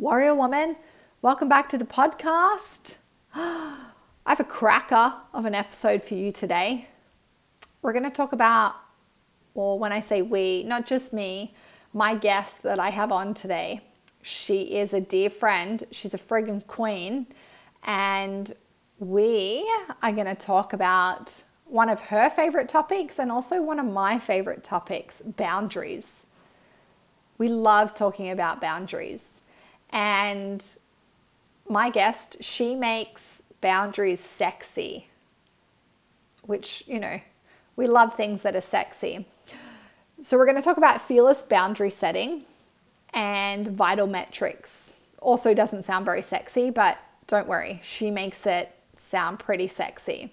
Warrior Woman, welcome back to the podcast. I have a cracker of an episode for you today. We're going to talk about, well, when I say we, not just me, my guest that I have on today. She is a dear friend, she's a friggin' queen, and we are going to talk about one of her favorite topics and also one of my favorite topics boundaries. We love talking about boundaries. And my guest, she makes boundaries sexy, which, you know, we love things that are sexy. So, we're going to talk about fearless boundary setting and vital metrics. Also, doesn't sound very sexy, but don't worry, she makes it sound pretty sexy.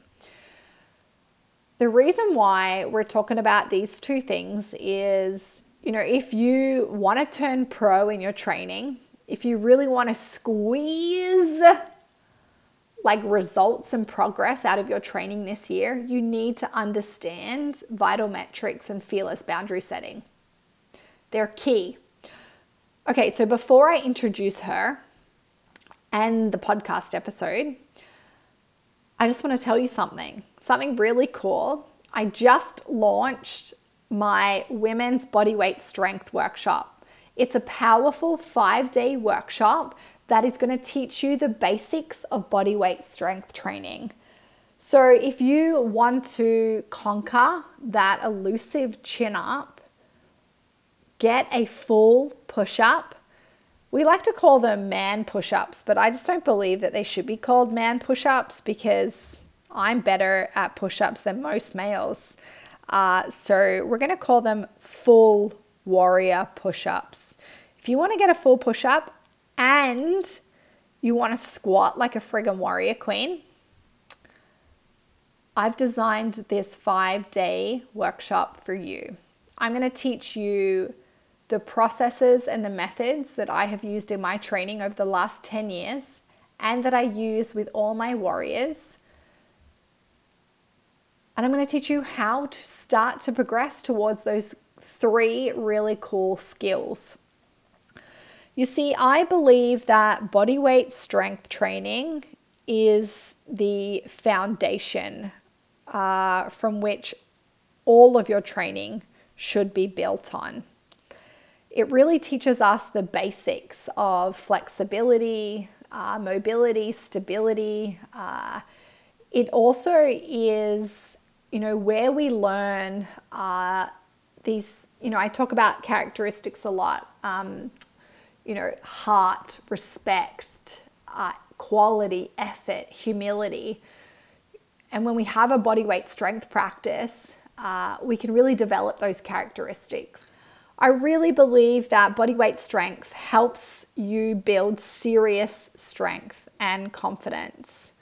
The reason why we're talking about these two things is, you know, if you want to turn pro in your training, if you really want to squeeze like results and progress out of your training this year, you need to understand vital metrics and fearless boundary setting. They're key. Okay, so before I introduce her and the podcast episode, I just want to tell you something, something really cool. I just launched my women's bodyweight strength workshop. It's a powerful five day workshop that is going to teach you the basics of bodyweight strength training. So, if you want to conquer that elusive chin up, get a full push up we like to call them man push ups, but I just don't believe that they should be called man push ups because I'm better at push ups than most males. Uh, so we're going to call them full warrior push ups. If you want to get a full push up and you want to squat like a friggin' warrior queen, I've designed this five day workshop for you. I'm going to teach you the processes and the methods that I have used in my training over the last 10 years and that I use with all my warriors. And I'm going to teach you how to start to progress towards those three really cool skills. You see, I believe that body weight strength training is the foundation uh, from which all of your training should be built on it really teaches us the basics of flexibility, uh, mobility, stability. Uh, it also is, you know, where we learn uh, these, you know, I talk about characteristics a lot, um, you know, heart, respect, uh, quality, effort, humility. And when we have a body weight strength practice, uh, we can really develop those characteristics. I really believe that bodyweight strength helps you build serious strength and confidence.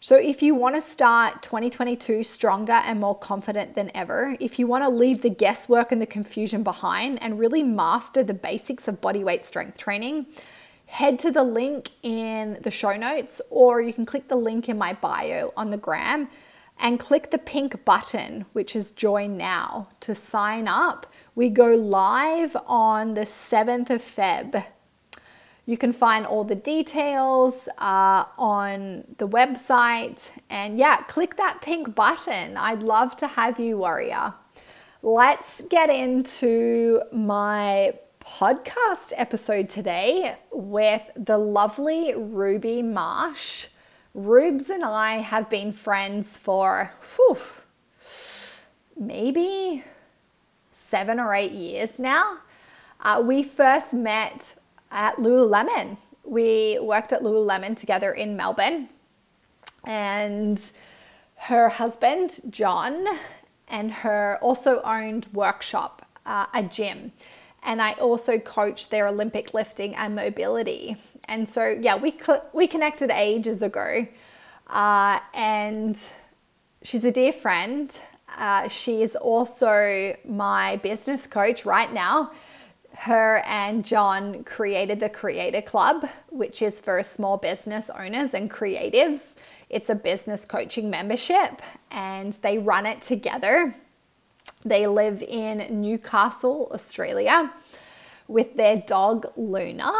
So, if you want to start 2022 stronger and more confident than ever, if you want to leave the guesswork and the confusion behind and really master the basics of bodyweight strength training, head to the link in the show notes or you can click the link in my bio on the gram and click the pink button, which is join now, to sign up. We go live on the 7th of Feb. You can find all the details uh, on the website. And yeah, click that pink button. I'd love to have you, warrior. Let's get into my podcast episode today with the lovely Ruby Marsh. Rubes and I have been friends for whew, maybe seven or eight years now. Uh, we first met at Lululemon. We worked at Lululemon together in Melbourne, and her husband, John, and her also owned workshop, uh, a gym. And I also coached their Olympic lifting and mobility. And so, yeah, we, we connected ages ago. Uh, and she's a dear friend. Uh, she is also my business coach right now. Her and John created the Creator Club, which is for small business owners and creatives. It's a business coaching membership, and they run it together. They live in Newcastle, Australia, with their dog Luna.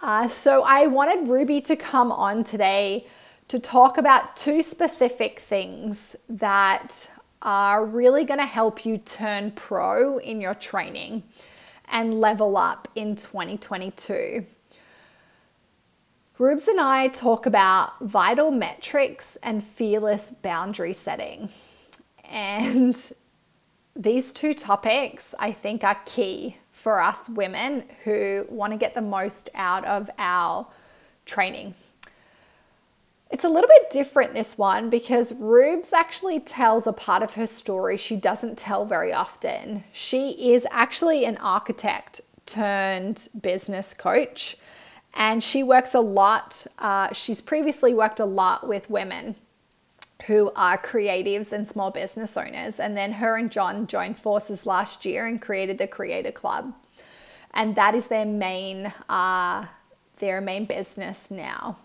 Uh, so I wanted Ruby to come on today to talk about two specific things that are really going to help you turn pro in your training and level up in 2022. Rubes and I talk about vital metrics and fearless boundary setting. And these two topics I think are key for us women who want to get the most out of our training. It's a little bit different, this one, because Rubes actually tells a part of her story she doesn't tell very often. She is actually an architect turned business coach, and she works a lot. Uh, she's previously worked a lot with women who are creatives and small business owners. And then her and John joined forces last year and created the Creator Club. And that is their main, uh, their main business now.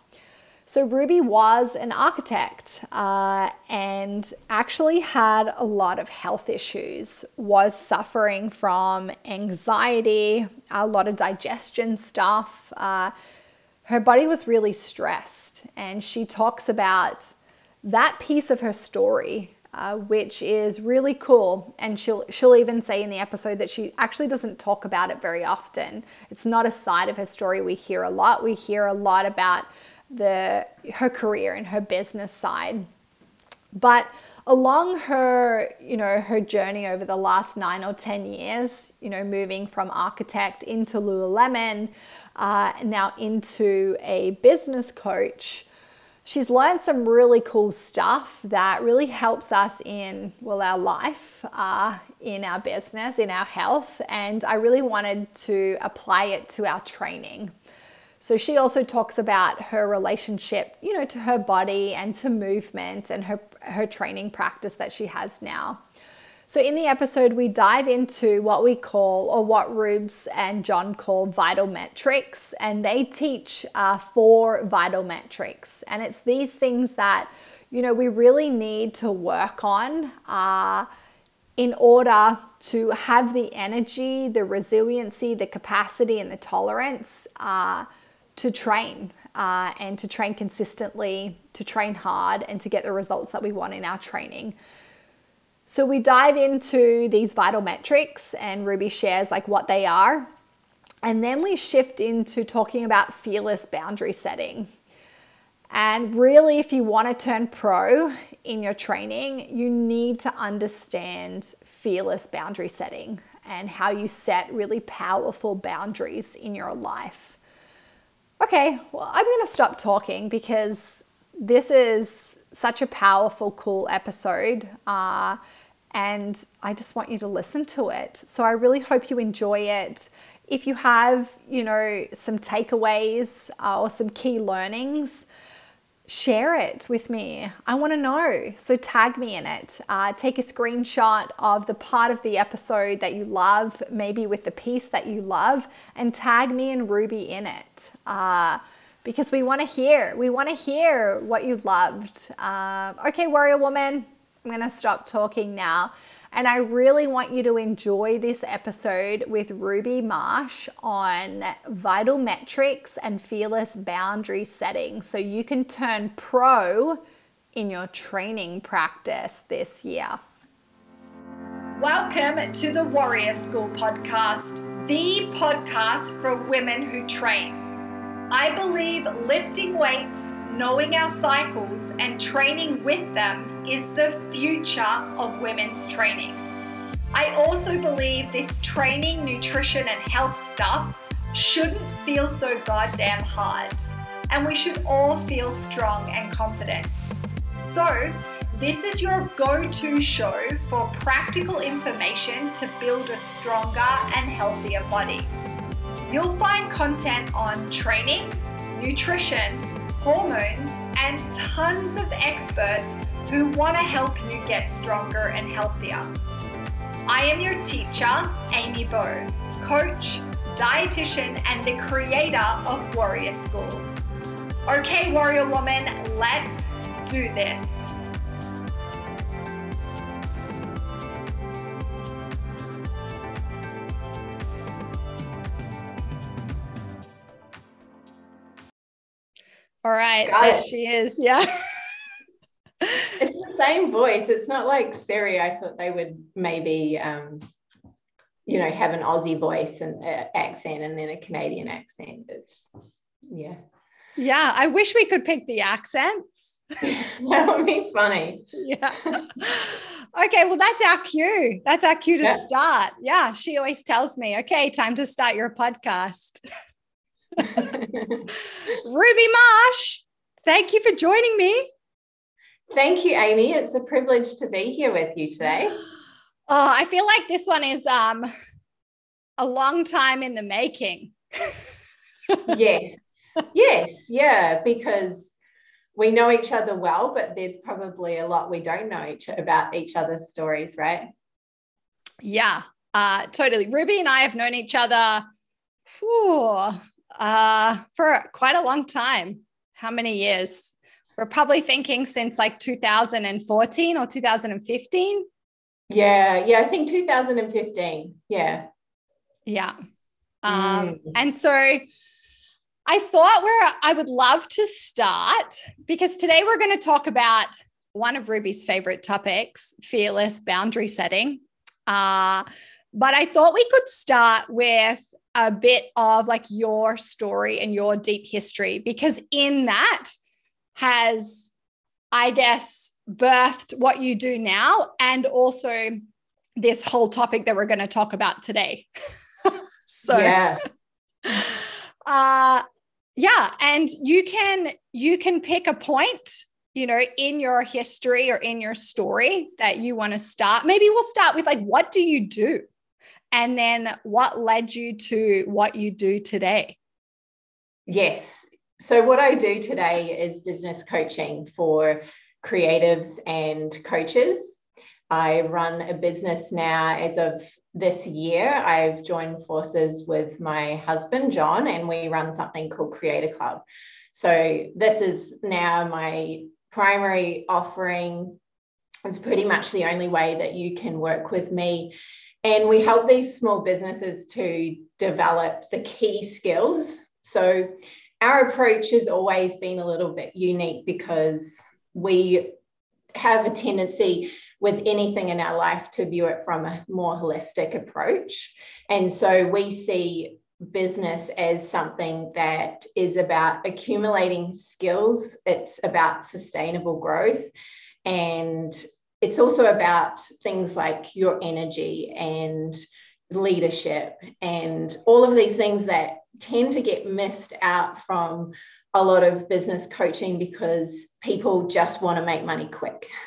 So Ruby was an architect uh, and actually had a lot of health issues, was suffering from anxiety, a lot of digestion stuff. Uh, her body was really stressed, and she talks about that piece of her story, uh, which is really cool. And she'll she'll even say in the episode that she actually doesn't talk about it very often. It's not a side of her story we hear a lot. We hear a lot about the her career and her business side. But along her, you know, her journey over the last nine or 10 years, you know, moving from architect into Lululemon, uh, now into a business coach, she's learned some really cool stuff that really helps us in well our life uh, in our business in our health and i really wanted to apply it to our training so she also talks about her relationship you know to her body and to movement and her her training practice that she has now so, in the episode, we dive into what we call, or what Rubes and John call, vital metrics, and they teach uh, four vital metrics. And it's these things that, you know, we really need to work on. Uh, in order to have the energy, the resiliency, the capacity, and the tolerance uh, to train uh, and to train consistently, to train hard, and to get the results that we want in our training. So we dive into these vital metrics and Ruby shares like what they are. And then we shift into talking about fearless boundary setting. And really, if you want to turn pro in your training, you need to understand fearless boundary setting and how you set really powerful boundaries in your life. Okay, well, I'm going to stop talking because this is such a powerful, cool episode. Uh, and I just want you to listen to it. So I really hope you enjoy it. If you have, you know, some takeaways uh, or some key learnings, share it with me. I want to know. So tag me in it. Uh, take a screenshot of the part of the episode that you love, maybe with the piece that you love, and tag me and Ruby in it. Uh, because we want to hear. We want to hear what you loved. Uh, okay, warrior woman, I'm going to stop talking now. And I really want you to enjoy this episode with Ruby Marsh on vital metrics and fearless boundary setting so you can turn pro in your training practice this year. Welcome to the Warrior School podcast, the podcast for women who train. I believe lifting weights, knowing our cycles, and training with them is the future of women's training. I also believe this training, nutrition, and health stuff shouldn't feel so goddamn hard, and we should all feel strong and confident. So, this is your go to show for practical information to build a stronger and healthier body. You'll find content on training, nutrition, hormones, and tons of experts who want to help you get stronger and healthier. I am your teacher, Amy Bow, coach, dietitian, and the creator of Warrior School. Okay, Warrior Woman, let's do this. All right. Got there it. she is. Yeah. it's the same voice. It's not like Siri. I thought they would maybe, um, you know, have an Aussie voice and uh, accent and then a Canadian accent. It's, yeah. Yeah. I wish we could pick the accents. that would be funny. Yeah. okay. Well, that's our cue. That's our cue to yeah. start. Yeah. She always tells me, okay, time to start your podcast. Ruby Marsh, thank you for joining me. Thank you, Amy. It's a privilege to be here with you today. Oh, I feel like this one is um, a long time in the making. yes. Yes. Yeah. Because we know each other well, but there's probably a lot we don't know each about each other's stories, right? Yeah, uh, totally. Ruby and I have known each other whew, uh, for quite a long time. How many years? We're probably thinking since like 2014 or 2015. Yeah, yeah, I think 2015. Yeah. Yeah. Um, mm. And so I thought where I would love to start because today we're going to talk about one of Ruby's favorite topics fearless boundary setting. Uh, but I thought we could start with a bit of like your story and your deep history because in that has i guess birthed what you do now and also this whole topic that we're going to talk about today. So yeah. uh yeah and you can you can pick a point you know in your history or in your story that you want to start. Maybe we'll start with like what do you do and then what led you to what you do today? Yes. So, what I do today is business coaching for creatives and coaches. I run a business now as of this year. I've joined forces with my husband, John, and we run something called Creator Club. So, this is now my primary offering. It's pretty much the only way that you can work with me and we help these small businesses to develop the key skills. So our approach has always been a little bit unique because we have a tendency with anything in our life to view it from a more holistic approach. And so we see business as something that is about accumulating skills, it's about sustainable growth. And it's also about things like your energy and leadership and all of these things that tend to get missed out from a lot of business coaching because people just want to make money quick.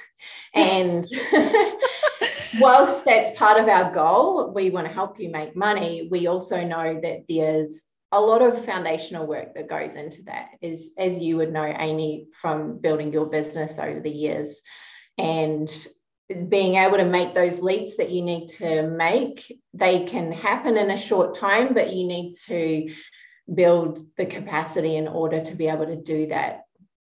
And whilst that's part of our goal, we want to help you make money. We also know that there's a lot of foundational work that goes into that, is as you would know, Amy, from building your business over the years and being able to make those leaps that you need to make they can happen in a short time but you need to build the capacity in order to be able to do that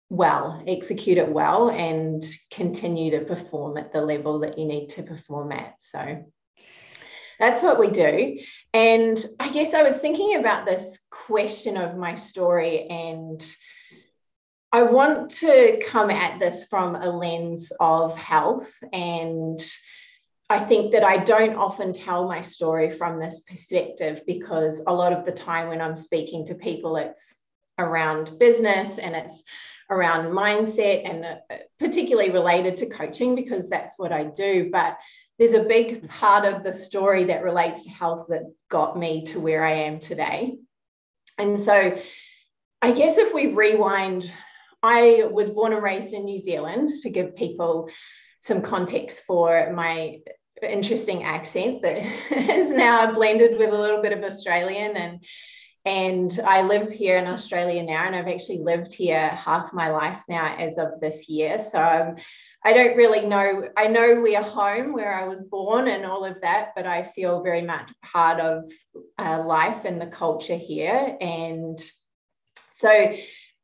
well execute it well and continue to perform at the level that you need to perform at. So that's what we do. And i guess i was thinking about this question of my story and I want to come at this from a lens of health. And I think that I don't often tell my story from this perspective because a lot of the time when I'm speaking to people, it's around business and it's around mindset and uh, particularly related to coaching because that's what I do. But there's a big part of the story that relates to health that got me to where I am today. And so I guess if we rewind I was born and raised in New Zealand to give people some context for my interesting accent that is now blended with a little bit of Australian and and I live here in Australia now and I've actually lived here half my life now as of this year. So um, I don't really know I know we're home where I was born and all of that but I feel very much part of uh, life and the culture here. And so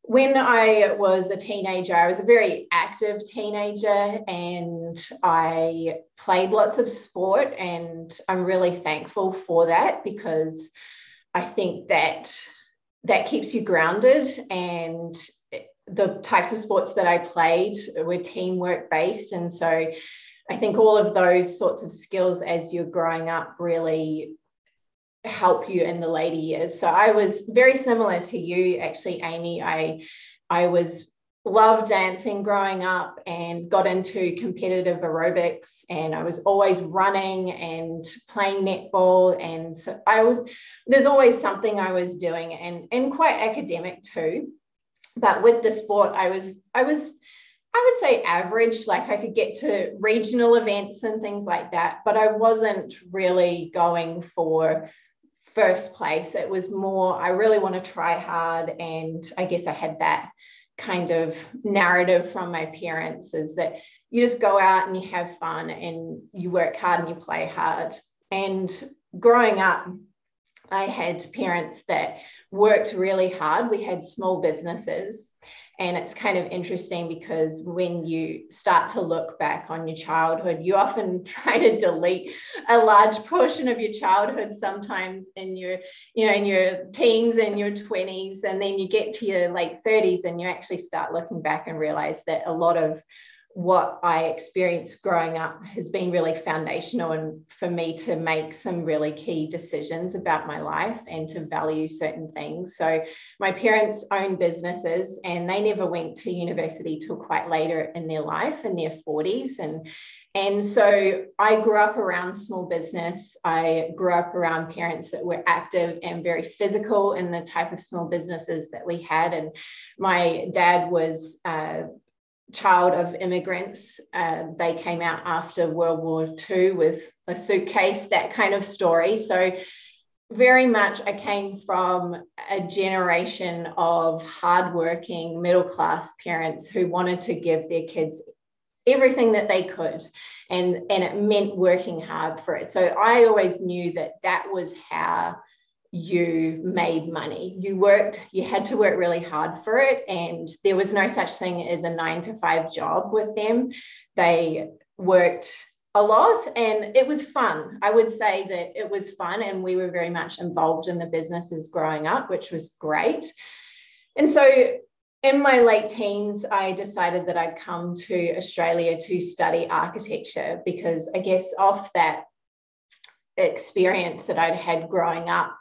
when I was a teenager, I was a very active teenager and I played lots of sport. And I'm really thankful for that because I think that that keeps you grounded and the types of sports that I played were teamwork based. And so I think all of those sorts of skills as you're growing up really help you in the later years. So I was very similar to you, actually, Amy. I I was loved dancing growing up and got into competitive aerobics and I was always running and playing netball and so I was there's always something I was doing and and quite academic too but with the sport I was I was I would say average like I could get to regional events and things like that but I wasn't really going for first place it was more I really want to try hard and I guess I had that kind of narrative from my parents is that you just go out and you have fun and you work hard and you play hard. And growing up, I had parents that worked really hard. We had small businesses and it's kind of interesting because when you start to look back on your childhood, you often try to delete a large portion of your childhood sometimes in your, you know, in your teens and your 20s. And then you get to your late 30s and you actually start looking back and realize that a lot of what I experienced growing up has been really foundational and for me to make some really key decisions about my life and to value certain things. So my parents own businesses and they never went to university till quite later in their life in their 40s and and so I grew up around small business. I grew up around parents that were active and very physical in the type of small businesses that we had. And my dad was uh, child of immigrants. Uh, they came out after World War II with a suitcase, that kind of story. So, very much I came from a generation of hardworking middle class parents who wanted to give their kids everything that they could and and it meant working hard for it so i always knew that that was how you made money. You worked, you had to work really hard for it. And there was no such thing as a nine to five job with them. They worked a lot and it was fun. I would say that it was fun and we were very much involved in the businesses growing up, which was great. And so in my late teens, I decided that I'd come to Australia to study architecture because I guess off that experience that I'd had growing up,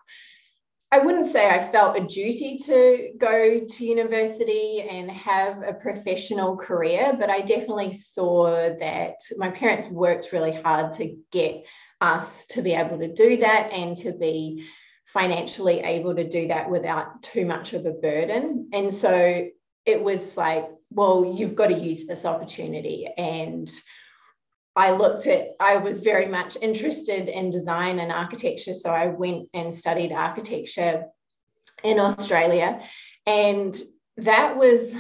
I wouldn't say I felt a duty to go to university and have a professional career, but I definitely saw that my parents worked really hard to get us to be able to do that and to be financially able to do that without too much of a burden. And so it was like, well, you've got to use this opportunity. And I looked at, I was very much interested in design and architecture. So I went and studied architecture in Australia. And that was,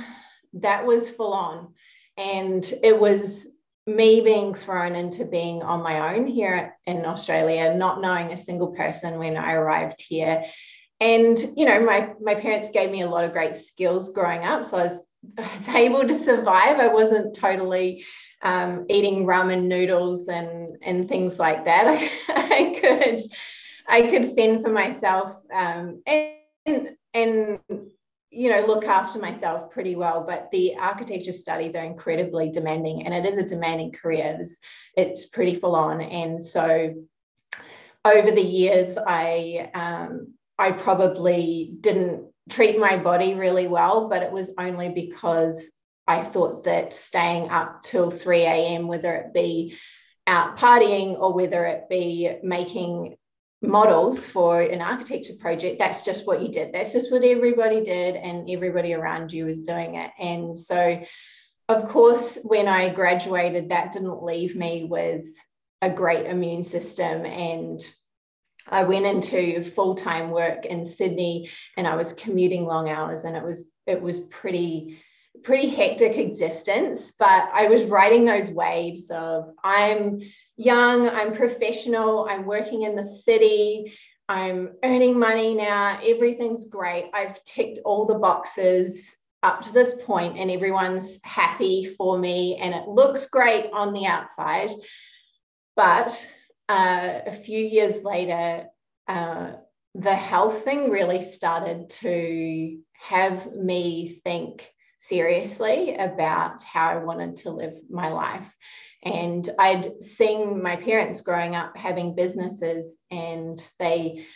that was full on. And it was me being thrown into being on my own here in Australia, not knowing a single person when I arrived here. And, you know, my, my parents gave me a lot of great skills growing up. So I was, I was able to survive. I wasn't totally um, eating ramen noodles and and things like that. I, I could I could fend for myself um, and and you know look after myself pretty well. But the architecture studies are incredibly demanding, and it is a demanding career. It's, it's pretty full on, and so over the years, I um, I probably didn't treat my body really well, but it was only because I thought that staying up till 3 a.m., whether it be out partying or whether it be making models for an architecture project, that's just what you did. That's just what everybody did, and everybody around you was doing it. And so, of course, when I graduated, that didn't leave me with a great immune system. And I went into full time work in Sydney and I was commuting long hours, and it was it was pretty pretty hectic existence, but I was riding those waves of I'm young, I'm professional, I'm working in the city, I'm earning money now, everything's great. I've ticked all the boxes up to this point, and everyone's happy for me, and it looks great on the outside. But uh, a few years later, uh, the health thing really started to have me think seriously about how I wanted to live my life. And I'd seen my parents growing up having businesses, and they,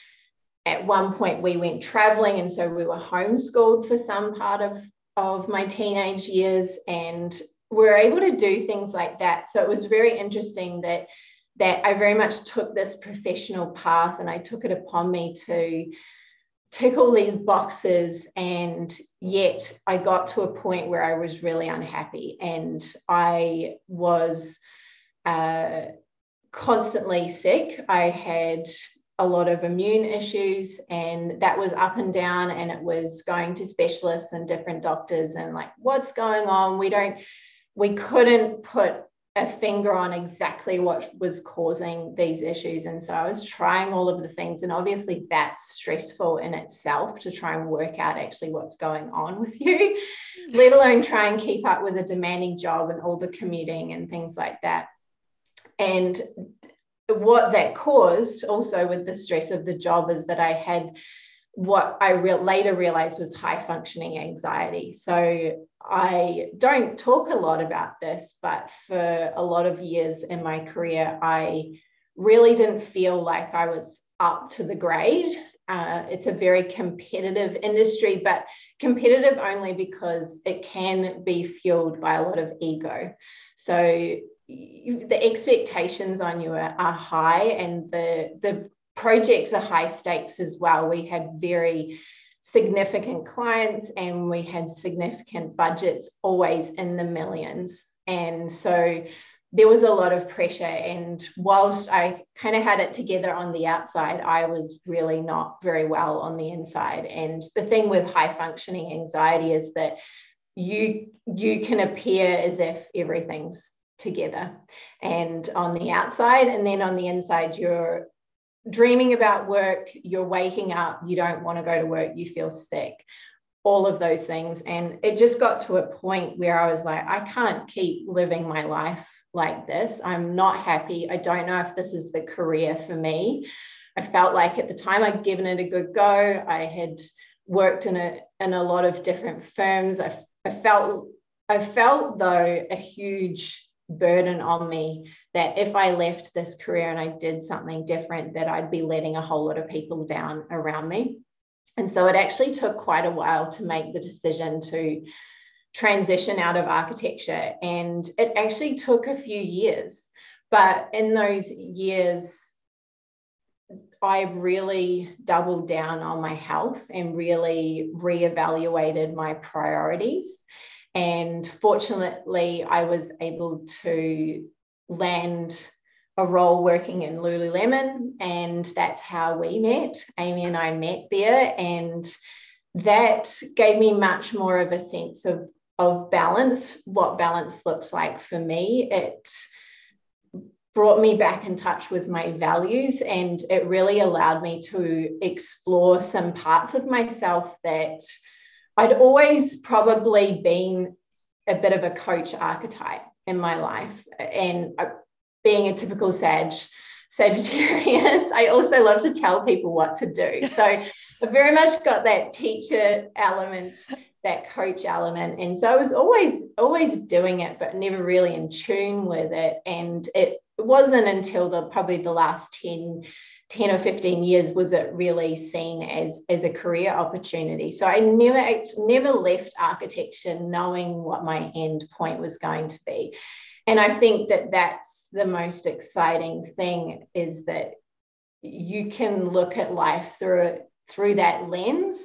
at one point, we went traveling. And so we were homeschooled for some part of, of my teenage years and were able to do things like that. So it was very interesting that that I very much took this professional path and I took it upon me to tick all these boxes and yet I got to a point where I was really unhappy and I was uh, constantly sick. I had a lot of immune issues and that was up and down and it was going to specialists and different doctors and like what's going on we don't we couldn't put a finger on exactly what was causing these issues. And so I was trying all of the things. And obviously, that's stressful in itself to try and work out actually what's going on with you, let alone try and keep up with a demanding job and all the commuting and things like that. And what that caused also with the stress of the job is that I had what I re- later realized was high functioning anxiety. So I don't talk a lot about this, but for a lot of years in my career, I really didn't feel like I was up to the grade. Uh, it's a very competitive industry, but competitive only because it can be fueled by a lot of ego. So the expectations on you are, are high, and the the projects are high stakes as well. We had very significant clients and we had significant budgets always in the millions. And so there was a lot of pressure. And whilst I kind of had it together on the outside, I was really not very well on the inside. And the thing with high functioning anxiety is that you you can appear as if everything's together and on the outside and then on the inside you're dreaming about work, you're waking up, you don't want to go to work, you feel sick, all of those things. And it just got to a point where I was like, I can't keep living my life like this. I'm not happy. I don't know if this is the career for me. I felt like at the time I'd given it a good go. I had worked in a in a lot of different firms. I, I felt I felt though a huge burden on me that if I left this career and I did something different, that I'd be letting a whole lot of people down around me. And so it actually took quite a while to make the decision to transition out of architecture. And it actually took a few years. But in those years, I really doubled down on my health and really reevaluated my priorities. And fortunately, I was able to land a role working in Lululemon, and that's how we met. Amy and I met there, and that gave me much more of a sense of, of balance, what balance looks like for me. It brought me back in touch with my values, and it really allowed me to explore some parts of myself that I'd always probably been a bit of a coach archetype in my life. And uh, being a typical Sag, Sagittarius, I also love to tell people what to do. So I very much got that teacher element, that coach element. And so I was always, always doing it, but never really in tune with it. And it wasn't until the probably the last 10 10 or 15 years was it really seen as as a career opportunity? So i never never left architecture knowing what my end point was going to be. And i think that that's the most exciting thing is that you can look at life through through that lens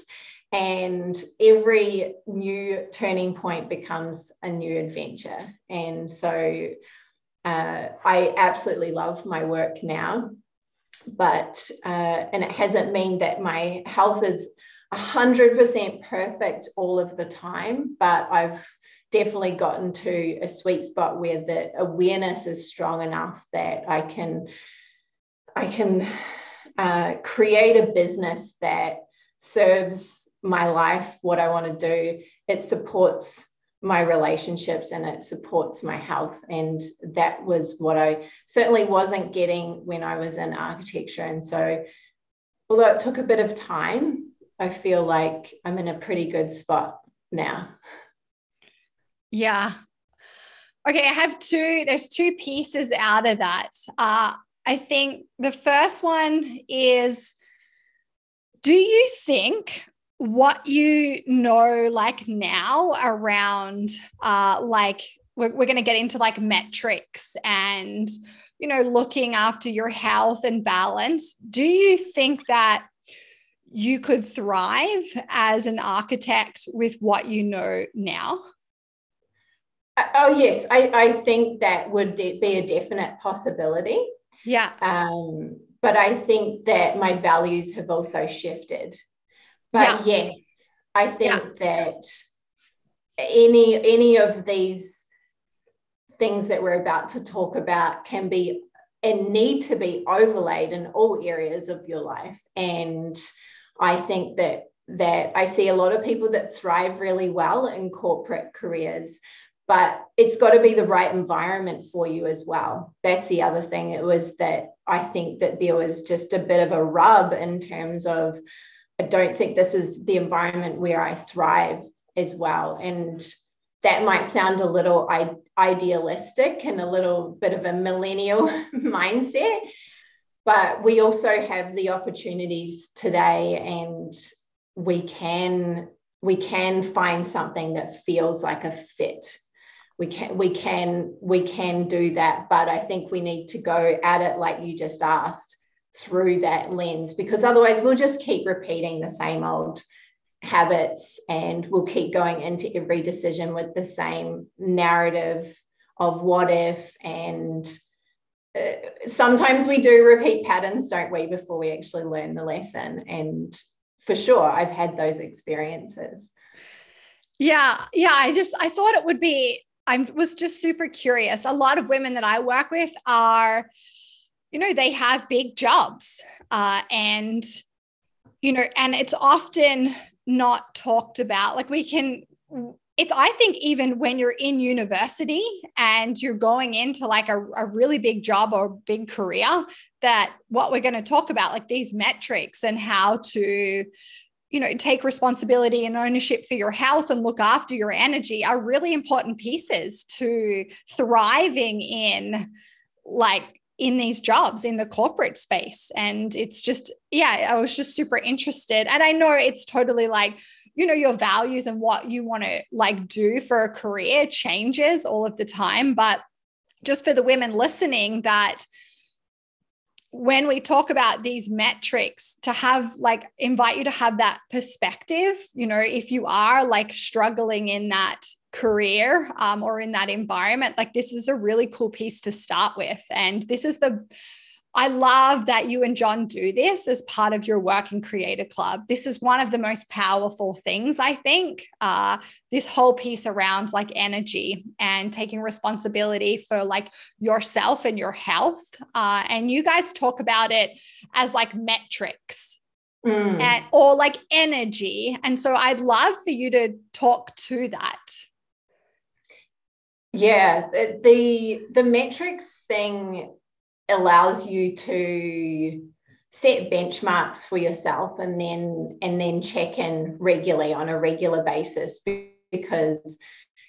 and every new turning point becomes a new adventure. And so uh, i absolutely love my work now but uh, and it hasn't mean that my health is 100% perfect all of the time but i've definitely gotten to a sweet spot where the awareness is strong enough that i can i can uh, create a business that serves my life what i want to do. It supports my relationships and it supports my health. And that was what I certainly wasn't getting when I was in architecture. And so, although it took a bit of time, I feel like I'm in a pretty good spot now. Yeah. Okay, I have two, there's two pieces out of that. Uh, I think the first one is do you think what you know like now around uh like we're, we're going to get into like metrics and you know looking after your health and balance do you think that you could thrive as an architect with what you know now? Uh, oh yes. I, I think that would de- be a definite possibility. Yeah. Um, but i think that my values have also shifted but yeah. yes i think yeah. that any any of these things that we're about to talk about can be and need to be overlaid in all areas of your life and i think that that i see a lot of people that thrive really well in corporate careers but it's got to be the right environment for you as well that's the other thing it was that i think that there was just a bit of a rub in terms of i don't think this is the environment where i thrive as well. And that might sound a little idealistic and a little bit of a millennial mindset but we also have the opportunities today and we can we can find something that feels like a fit. We can we can we can do that but i think we need to go at it like you just asked through that lens because otherwise we'll just keep repeating the same old habits and we'll keep going into every decision with the same narrative of what if and uh, sometimes we do repeat patterns don't we before we actually learn the lesson. And for sure i've had those experiences. Yeah yeah i just i thought it would be i was just super curious. A lot of women that i work with are you know they have big jobs uh, and you know and it's often not talked about. Like we can it's i think even when you're in university and you're going into like a, a really big job or big career that what we're going to talk about like these metrics and how to you know take responsibility and ownership for your health and look after your energy are really important pieces to thriving in like in these jobs in the corporate space. And it's just yeah i was just super interested. And i know it's totally like you know your values and what you want to like do for a career changes all of the time. But just for the women listening that when we talk about these metrics to have like invite you to have that perspective you know if you are like struggling in that career um, or in that environment like this is a really cool piece to start with. And this is the I love that you and John do this as part of your work in Creator Club. This is one of the most powerful things, I think. Uh, this whole piece around like energy and taking responsibility for like yourself and your health. Uh, and you guys talk about it as like metrics. Mm. And, or like energy. And so I'd love for you to talk to that. Yeah, the the metrics thing allows you to set benchmarks for yourself and then and then check in regularly on a regular basis because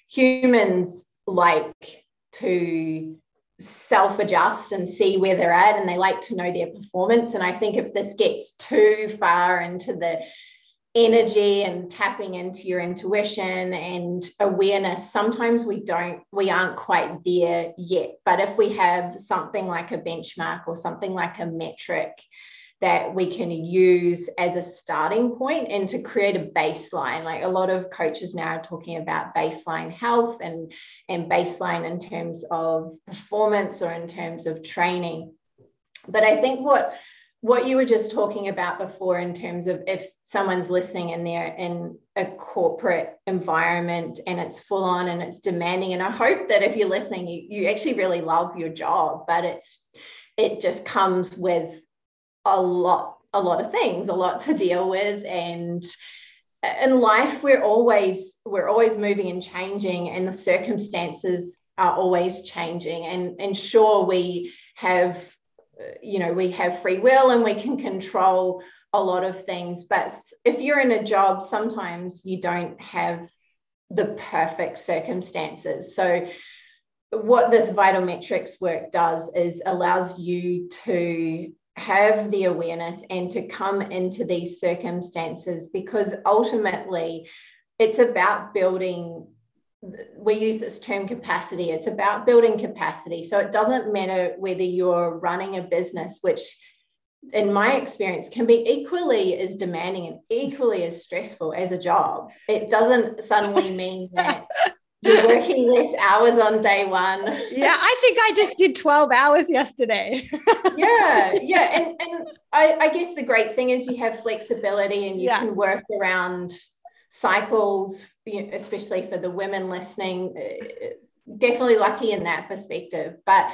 humans like to self adjust and see where they're at and they like to know their performance. And i think if this gets too far into the energy and tapping into your intuition and awareness sometimes we don't we aren't quite there yet. But if we have something like a benchmark or something like a metric that we can use as a starting point and to create a baseline like a lot of coaches now are talking about baseline health and and baseline in terms of performance or in terms of training. But i think what what you were just talking about before in terms of if someone's listening and they're in a corporate environment and it's full on and it's demanding and i hope that if you're listening you, you actually really love your job but it's it just comes with a lot a lot of things a lot to deal with. And in life we're always we're always moving and changing and the circumstances are always changing. And and sure we have you know we have free will and we can control a lot of things but if you're in a job sometimes you don't have the perfect circumstances. So, what this vital metrics work does is allows you to have the awareness and to come into these circumstances because ultimately it's about building we use this term capacity. It's about building capacity. So it doesn't matter whether you're running a business which in my experience can be equally as demanding and equally as stressful as a job. It doesn't suddenly mean that you're working less hours on day one. Yeah i think i just did 12 hours yesterday. Yeah yeah and, and I, I, guess the great thing is you have flexibility and you yeah. can work around cycles especially for the women listening uh, definitely lucky in that perspective. But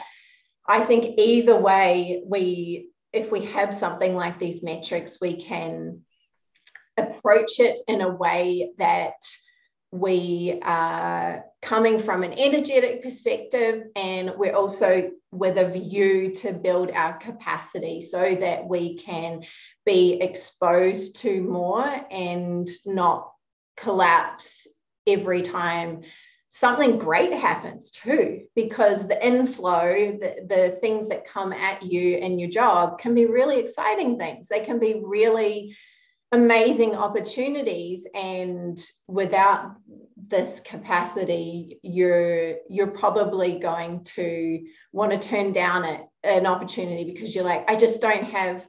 i think either way we if we have something like these metrics we can approach it in a way that we are coming from an energetic perspective and we're also with a view to build our capacity so that we can be exposed to more and not collapse every time something great happens too because the inflow the, the things that come at you in your job can be really exciting things. They can be really amazing opportunities and without this capacity you're you're probably going to want to turn down a, an opportunity because you're like i just don't have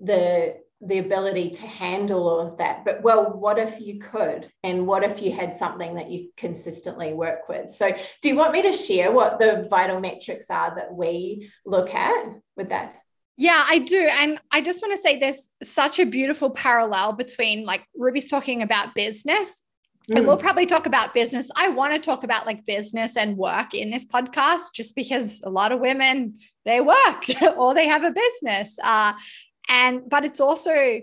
the the ability to handle all of that but well what if you could and what if you had something that you consistently work with so do you want me to share what the vital metrics are that we look at with that yeah, I do. And I just want to say there's such a beautiful parallel between like Ruby's talking about business. And we'll mm. probably talk about business. I want to talk about like business and work in this podcast just because a lot of women they work or they have a business. Uh, and but it's also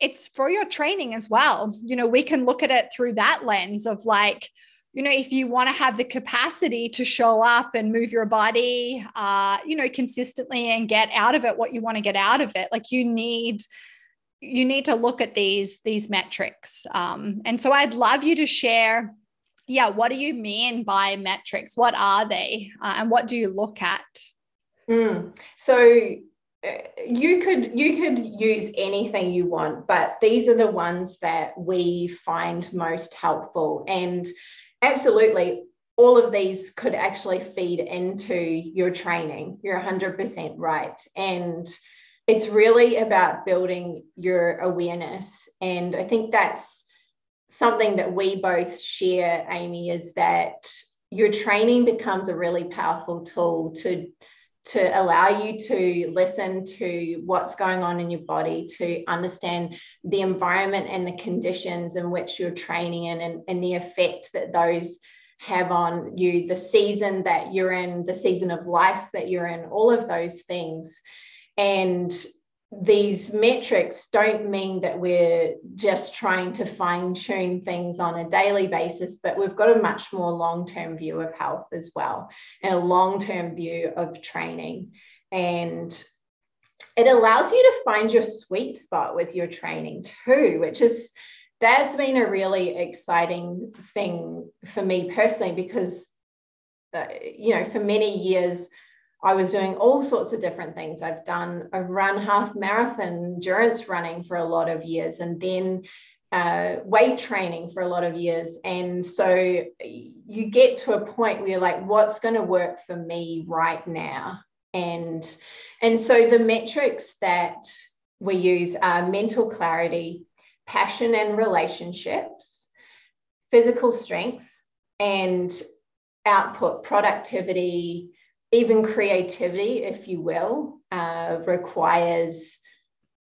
it's for your training as well. You know, we can look at it through that lens of like, you know, if you want to have the capacity to show up and move your body, uh, you know, consistently and get out of it what you want to get out of it, like you need you need to look at these these metrics. Um, and so I'd love you to share, yeah, what do you mean by metrics? What are they, uh, and what do you look at? Mm. So you could you could use anything you want but these are the ones that we find most helpful and absolutely all of these could actually feed into your training. You're 100% right. And it's really about building your awareness. And I think that's something that we both share, Amy, is that your training becomes a really powerful tool to to allow you to listen to what's going on in your body, to understand the environment and the conditions in which you're training in and, and the effect that those have on you, the season that you're in, the season of life that you're in, all of those things. And these metrics don't mean that we're just trying to fine tune things on a daily basis, but we've got a much more long term view of health as well and a long term view of training. And it allows you to find your sweet spot with your training too, which is that's been a really exciting thing for me personally because, uh, you know, for many years, I was doing all sorts of different things. I've done, I've run half marathon endurance running for a lot of years and then uh, weight training for a lot of years. And so you get to a point where you're like, what's going to work for me right now? And, and so the metrics that we use are mental clarity, passion and relationships, physical strength, and output, productivity, even creativity, if you will, uh, requires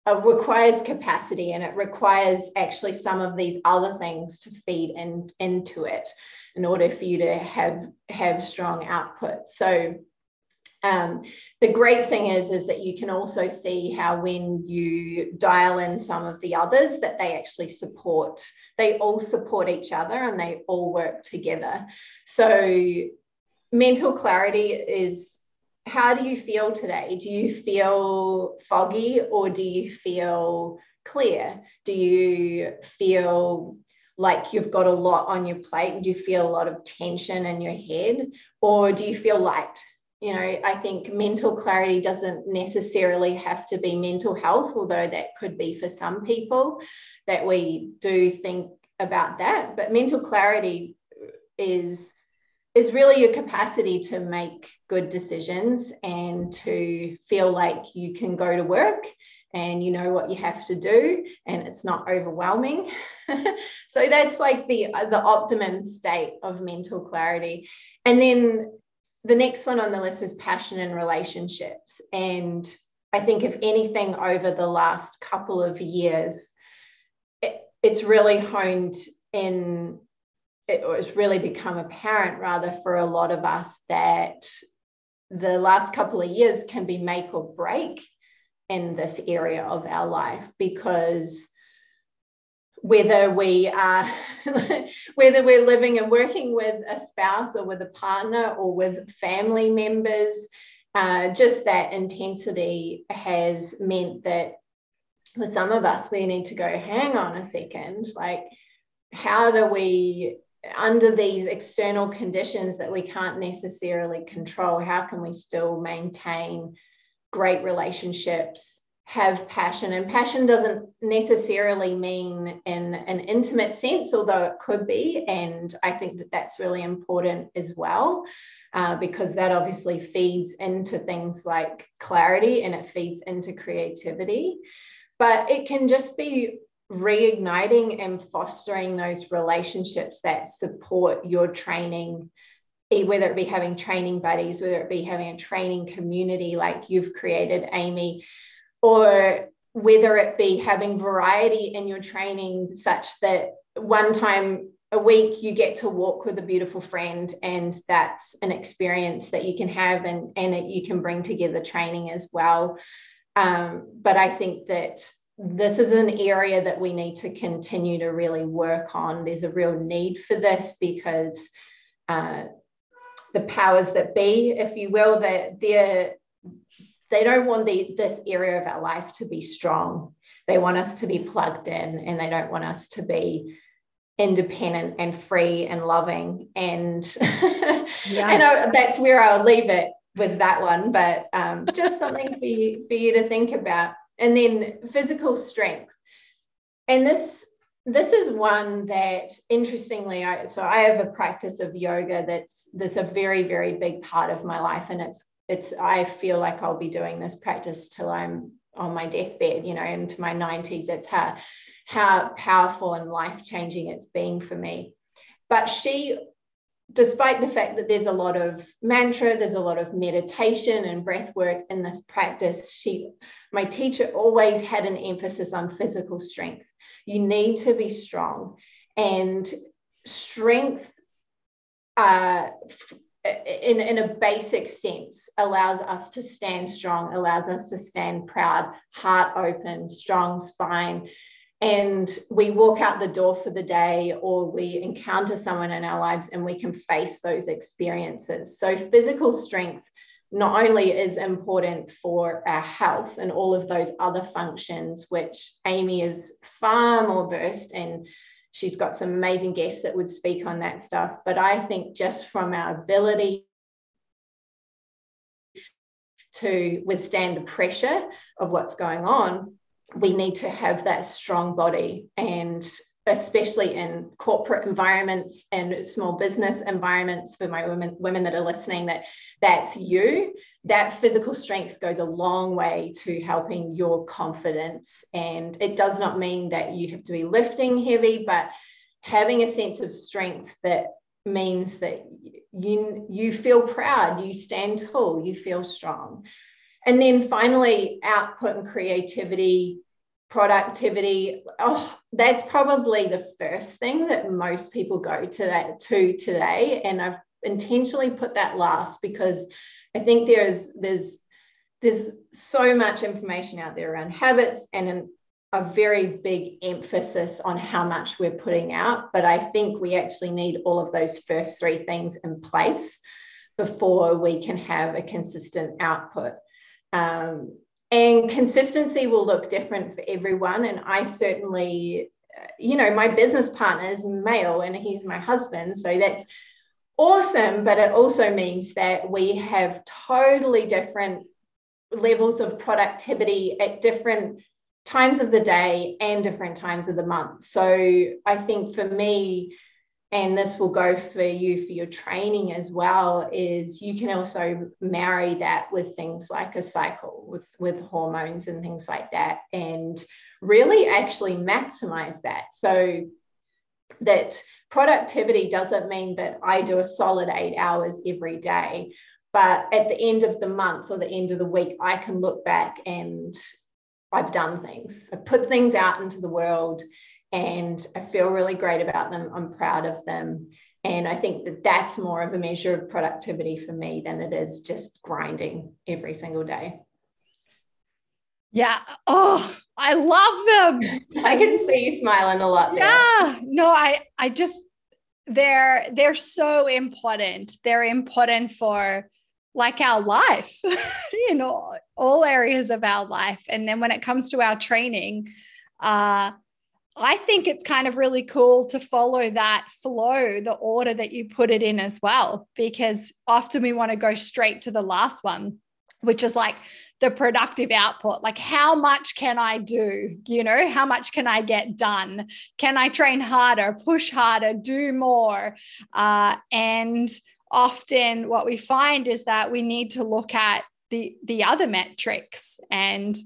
uh, requires capacity and it requires actually some of these other things to feed in, into it in order for you to have have strong output. So um, the great thing is is that you can also see how when you dial in some of the others that they actually support they all support each other and they all work together so mental clarity is how do you feel today? Do you feel foggy or do you feel clear? Do you feel like you've got a lot on your plate? Do you feel a lot of tension in your head? Or do you feel light? You know, I think mental clarity doesn't necessarily have to be mental health, although that could be for some people that we do think about that. But mental clarity is is really your capacity to make good decisions and to feel like you can go to work and you know what you have to do and it's not overwhelming. So that's like the the optimum state of mental clarity. And then the next one on the list is passion and relationships. And i think if anything over the last couple of years it, it's really honed in it, it's really become apparent rather for a lot of us that the last couple of years can be make or break in this area of our life because whether we are whether we're living and working with a spouse or with a partner or with family members uh, just that intensity has meant that for some of us we need to go hang on a second like how do we under these external conditions that we can't necessarily control how can we still maintain great relationships, have passion. And passion doesn't necessarily mean in an intimate sense, although it could be. And I think that that's really important as well. Uh, because that obviously feeds into things like clarity and it feeds into creativity. But it can just be reigniting and fostering those relationships that support your training whether it be having training buddies, whether it be having a training community like you've created, Amy, or whether it be having variety in your training such that one time a week you get to walk with a beautiful friend and that's an experience that you can have and, and it, you can bring together training as well. Um, but i think that this is an area that we need to continue to really work on there's a real need for this because uh, the powers that be, if you will, that they're they don't want the, this area of our life to be strong. They want us to be plugged in and they don't want us to be independent and free and loving. And yeah. I know that's where I'll leave it with that one, but um, just something for you, for you to think about. And then physical strength. And this this is one that interestingly I, so i have a practice of yoga that's that's a very very big part of my life and it's it's i feel like i'll be doing this practice till i'm on my deathbed you know into my 90s that's how how powerful and life changing it's been for me but she despite the fact that there's a lot of mantra there's a lot of meditation and breath work in this practice she my teacher always had an emphasis on physical strength you need to be strong. And strength, uh, in, in a basic sense, allows us to stand strong, allows us to stand proud, heart open, strong spine. And we walk out the door for the day, or we encounter someone in our lives and we can face those experiences. So, physical strength not only is important for our health and all of those other functions, which Amy is far more versed in. She's got some amazing guests that would speak on that stuff. But I think just from our ability to withstand the pressure of what's going on, we need to have that strong body. And especially in corporate environments and small business environments for my women women that are listening that that's you that physical strength goes a long way to helping your confidence and it does not mean that you have to be lifting heavy but having a sense of strength that means that you you feel proud you stand tall you feel strong and then finally output and creativity productivity. Oh that's probably the first thing that most people go to that to today. And i've intentionally put that last because i think there's there's there's so much information out there around habits and an, a very big emphasis on how much we're putting out. But i think we actually need all of those first three things in place before we can have a consistent output um, and consistency will look different for everyone. And I certainly you know, my business partner is male and he's my husband. So that's awesome. But it also means that we have totally different levels of productivity at different times of the day and different times of the month. So I think for me, and this will go for you for your training as well is you can also marry that with things like a cycle with with hormones and things like that and really actually maximize that. So that productivity doesn't mean that i do a solid 8 hours every day but at the end of the month or the end of the week i can look back and i've done things. I've put things out into the world and I feel really great about them. I'm proud of them. And I think that that's more of a measure of productivity for me than it is just grinding every single day. Yeah. Oh, I love them. I can see you smiling a lot. There. Yeah. No, I I just they're they're so important. They're important for like our life, you know, all areas of our life. And then when it comes to our training, uh, I think it's kind of really cool to follow that flow, the order that you put it in as well, because often we want to go straight to the last one, which is like the productive output. Like, how much can I do? You know, how much can I get done? Can I train harder, push harder, do more? Uh, and often what we find is that we need to look at the, the other metrics and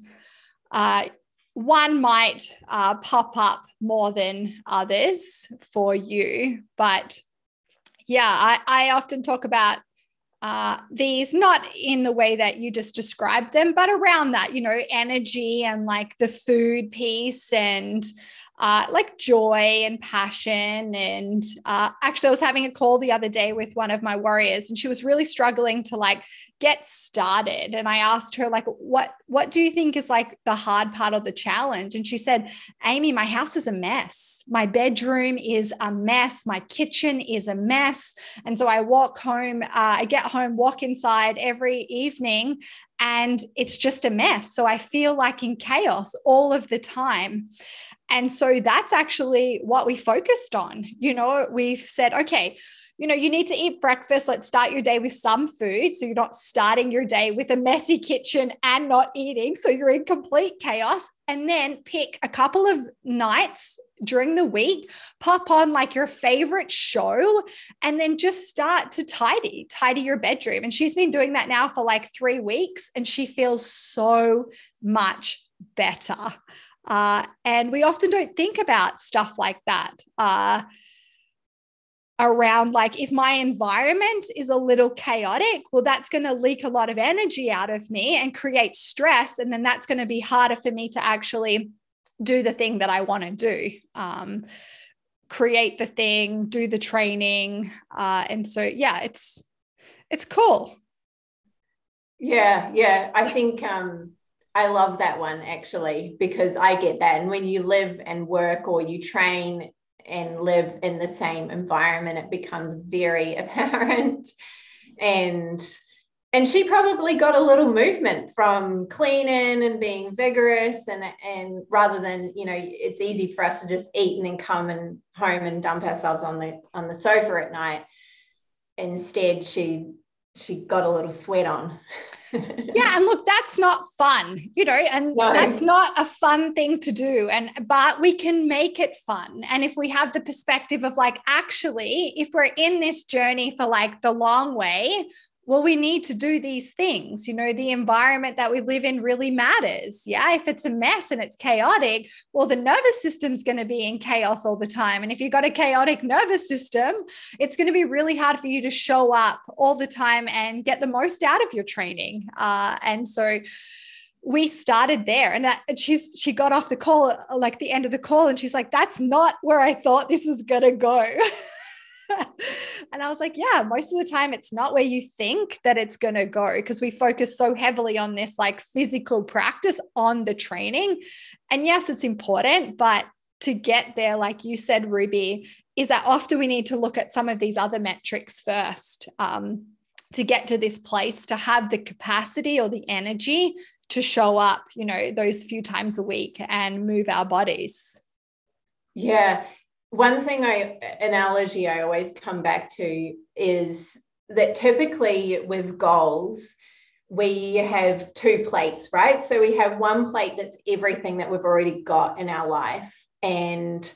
uh, one might uh, pop up more than others for you. But yeah, I, I often talk about uh, these, not in the way that you just described them, but around that, you know, energy and like the food piece and uh, like joy and passion. And uh, actually, I was having a call the other day with one of my warriors, and she was really struggling to like get started. And I asked her, like, what what do you think is like the hard part of the challenge? And she said, Amy, my house is a mess. My bedroom is a mess. My kitchen is a mess. And so I walk home. Uh, I get home, walk inside every evening, and it's just a mess. So I feel like in chaos all of the time. And so that's actually what we focused on. You know, we've said, okay, you know, you need to eat breakfast. Let's start your day with some food. So you're not starting your day with a messy kitchen and not eating. So you're in complete chaos. And then pick a couple of nights during the week, pop on like your favorite show, and then just start to tidy, tidy your bedroom. And she's been doing that now for like three weeks, and she feels so much better. Uh, and we often don't think about stuff like that. Uh, around like if my environment is a little chaotic well that's going to leak a lot of energy out of me and create stress and then that's going to be harder for me to actually do the thing that i want to do um, create the thing do the training uh, and so yeah it's it's cool yeah yeah i think um I love that one actually because I get that. And when you live and work or you train and live in the same environment, it becomes very apparent. And and she probably got a little movement from cleaning and being vigorous and and rather than you know it's easy for us to just eat and then come and home and dump ourselves on the on the sofa at night instead she she got a little sweat on yeah and look that's not fun you know and no. that's not a fun thing to do and but we can make it fun and if we have the perspective of like actually if we're in this journey for like the long way well, we need to do these things. You know, the environment that we live in really matters. Yeah. If it's a mess and it's chaotic, well, the nervous system's going to be in chaos all the time. And if you've got a chaotic nervous system, it's going to be really hard for you to show up all the time and get the most out of your training. Uh, and so, we started there and that she's she got off the call like the end of the call and she's like that's not where i thought this was going to go and I was like, yeah, most of the time it's not where you think that it's going to go because we focus so heavily on this like physical practice on the training. And yes, it's important, but to get there, like you said, Ruby, is that often we need to look at some of these other metrics first. Um, to get to this place to have the capacity or the energy to show up you know those few times a week and move our bodies Yeah. One thing I analogy I always come back to is that typically with goals, we have two plates, right? So we have one plate that's everything that we've already got in our life. And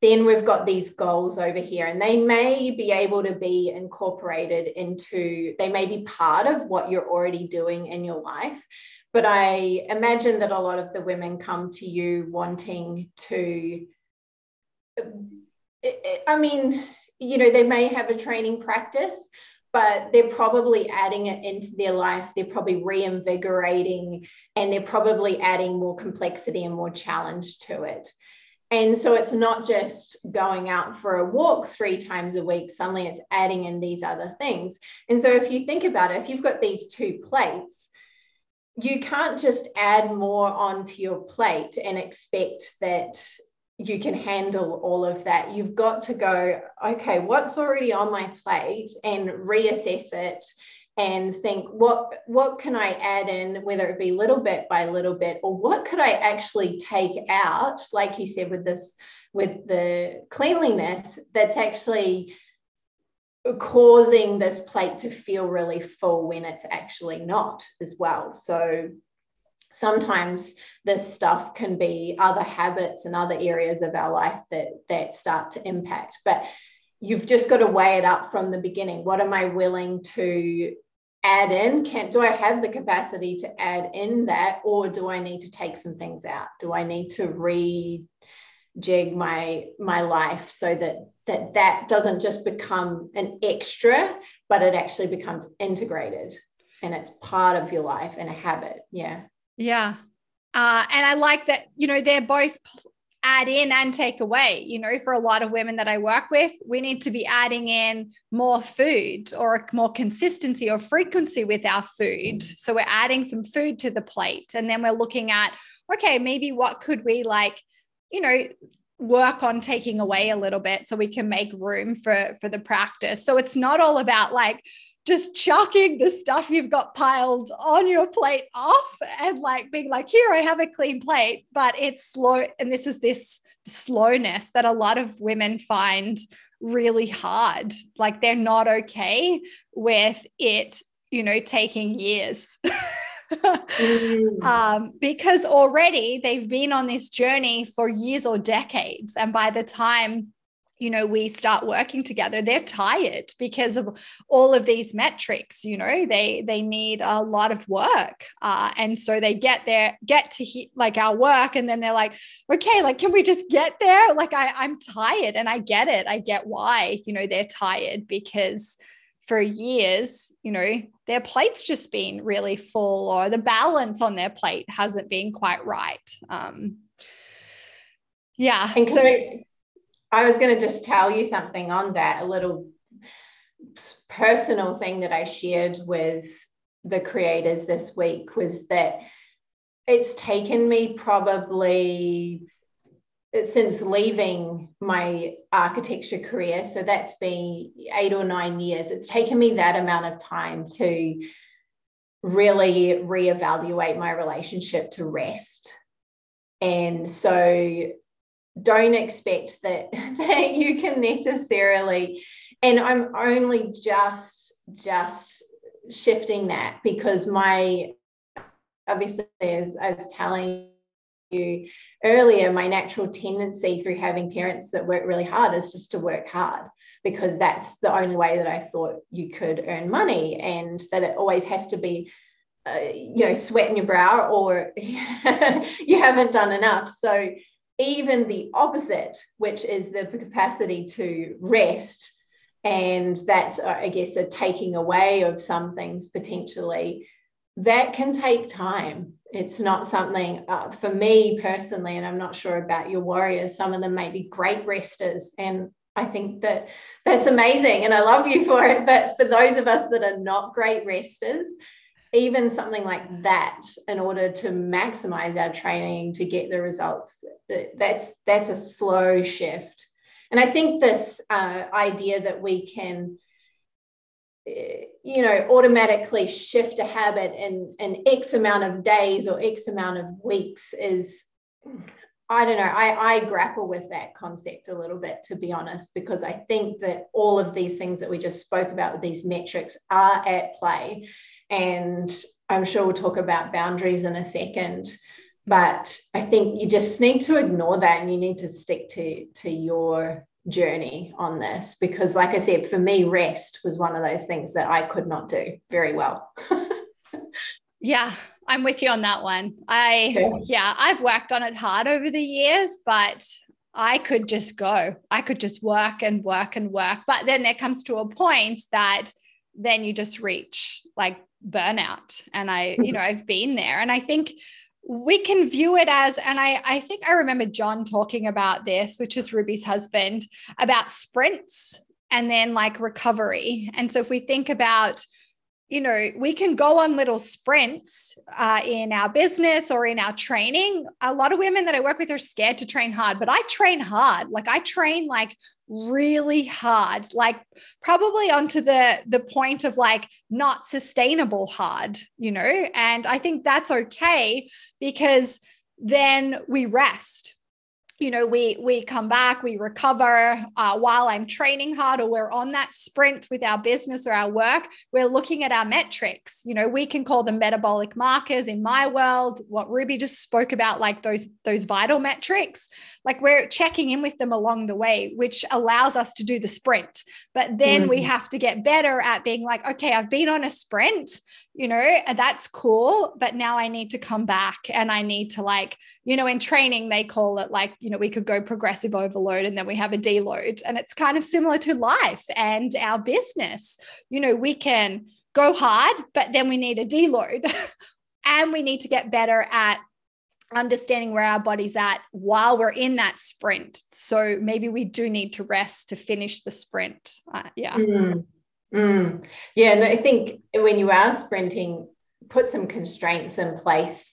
then we've got these goals over here, and they may be able to be incorporated into, they may be part of what you're already doing in your life. But I imagine that a lot of the women come to you wanting to, I mean, you know, they may have a training practice, but they're probably adding it into their life. They're probably reinvigorating and they're probably adding more complexity and more challenge to it. And so it's not just going out for a walk three times a week, suddenly it's adding in these other things. And so if you think about it, if you've got these two plates, you can't just add more onto your plate and expect that you can handle all of that. You've got to go, okay, what's already on my plate and reassess it and think what what can I add in, whether it be little bit by little bit, or what could I actually take out, like you said with this with the cleanliness, that's actually causing this plate to feel really full when it's actually not as well. So sometimes this stuff can be other habits and other areas of our life that that start to impact. But you've just got to weigh it up from the beginning. What am i willing to add in? Can do i have the capacity to add in that or do i need to take some things out? Do i need to rejig my my life so that that that doesn't just become an extra but it actually becomes integrated and it's part of your life and a habit? Yeah yeah. Uh, and I like that, you know, they're both add in and take away. You know, for a lot of women that I work with, we need to be adding in more food or more consistency or frequency with our food. So we're adding some food to the plate. And then we're looking at, okay, maybe what could we like, you know, work on taking away a little bit so we can make room for for the practice so it's not all about like just chucking the stuff you've got piled on your plate off and like being like, here, I have a clean plate. But it's slow. And this is this slowness that a lot of women find really hard. Like they're not okay with it, you know, taking years. mm. um, because already they've been on this journey for years or decades. And by the time you know we start working together they're tired because of all of these metrics you know they they need a lot of work uh, and so they get there get to hit like our work and then they're like okay like can we just get there? Like I, i'm tired and i get it i get why you know they're tired because for years you know their plate's just been really full or the balance on their plate hasn't been quite right um yeah and so I was going to just tell you something on that, a little personal thing that I shared with the creators this week was that it's taken me probably since leaving my architecture career, so that's been eight or nine years, it's taken me that amount of time to really reevaluate my relationship to rest. And so don't expect that that you can necessarily and i'm only just just shifting that because my obviously as i was telling you earlier my natural tendency through having parents that work really hard is just to work hard because that's the only way that i thought you could earn money and that it always has to be uh, you know sweat in your brow or you haven't done enough. So even the opposite, which is the capacity to rest. And that's, uh, I guess, a taking away of some things potentially. That can take time. It's not something uh, for me personally, and I'm not sure about your warriors. Some of them may be great resters, and I think that that's amazing, and I love you for it. But for those of us that are not great resters, even something like that in order to maximize our training to get the results that's that's a slow shift and i think this uh, idea that we can eh, you know automatically shift a habit in an x amount of days or x amount of weeks is I don't know. I, I grapple with that concept a little bit, to be honest, because I think that all of these things that we just spoke about with these metrics are at play. And I'm sure we'll talk about boundaries in a second. But I think you just need to ignore that and you need to stick to, to your journey on this because like i said for me rest was one of those things that i could not do very well yeah i'm with you on that one i okay. yeah i've worked on it hard over the years but i could just go i could just work and work and work but then there comes to a point that then you just reach like burnout and i you mm-hmm. know i've been there and i think we can view it as, and I, I think I remember John talking about this, which is Ruby's husband, about sprints and then like recovery. And so if we think about, you know, we can go on little sprints uh, in our business or in our training. A lot of women that I work with are scared to train hard, but I train hard. Like I train like really hard like probably onto the the point of like not sustainable hard you know? And i think that's okay because then we rest you know we we come back we recover uh, while i'm training hard or we're on that sprint with our business or our work we're looking at our metrics. You know we can call them metabolic markers in my world what ruby just spoke about like those those vital metrics. Like we're checking in with them along the way which allows us to do the sprint. But then mm-hmm. we have to get better at being like okay i've been on a sprint you know that's cool but now i need to come back and i need to like you know in training they call it like you know we could go progressive overload and then we have a deload. And it's kind of similar to life and our business. You know we can go hard but then we need a deload. And we need to get better at understanding where our body's at while we're in that sprint. So maybe we do need to rest to finish the sprint. Uh, yeah. Mm. Mm. Yeah, and I think when you are sprinting, put some constraints in place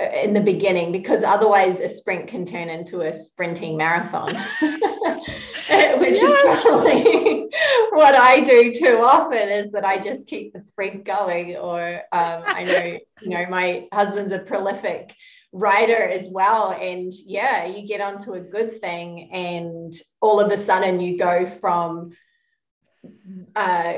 uh, in the beginning because otherwise a sprint can turn into a sprinting marathon, which yeah. is probably what I do too often is that I just keep the sprint going. Or um, I know, you know, my husband's a prolific writer as well and yeah you get onto a good thing and all of a sudden you go from uh,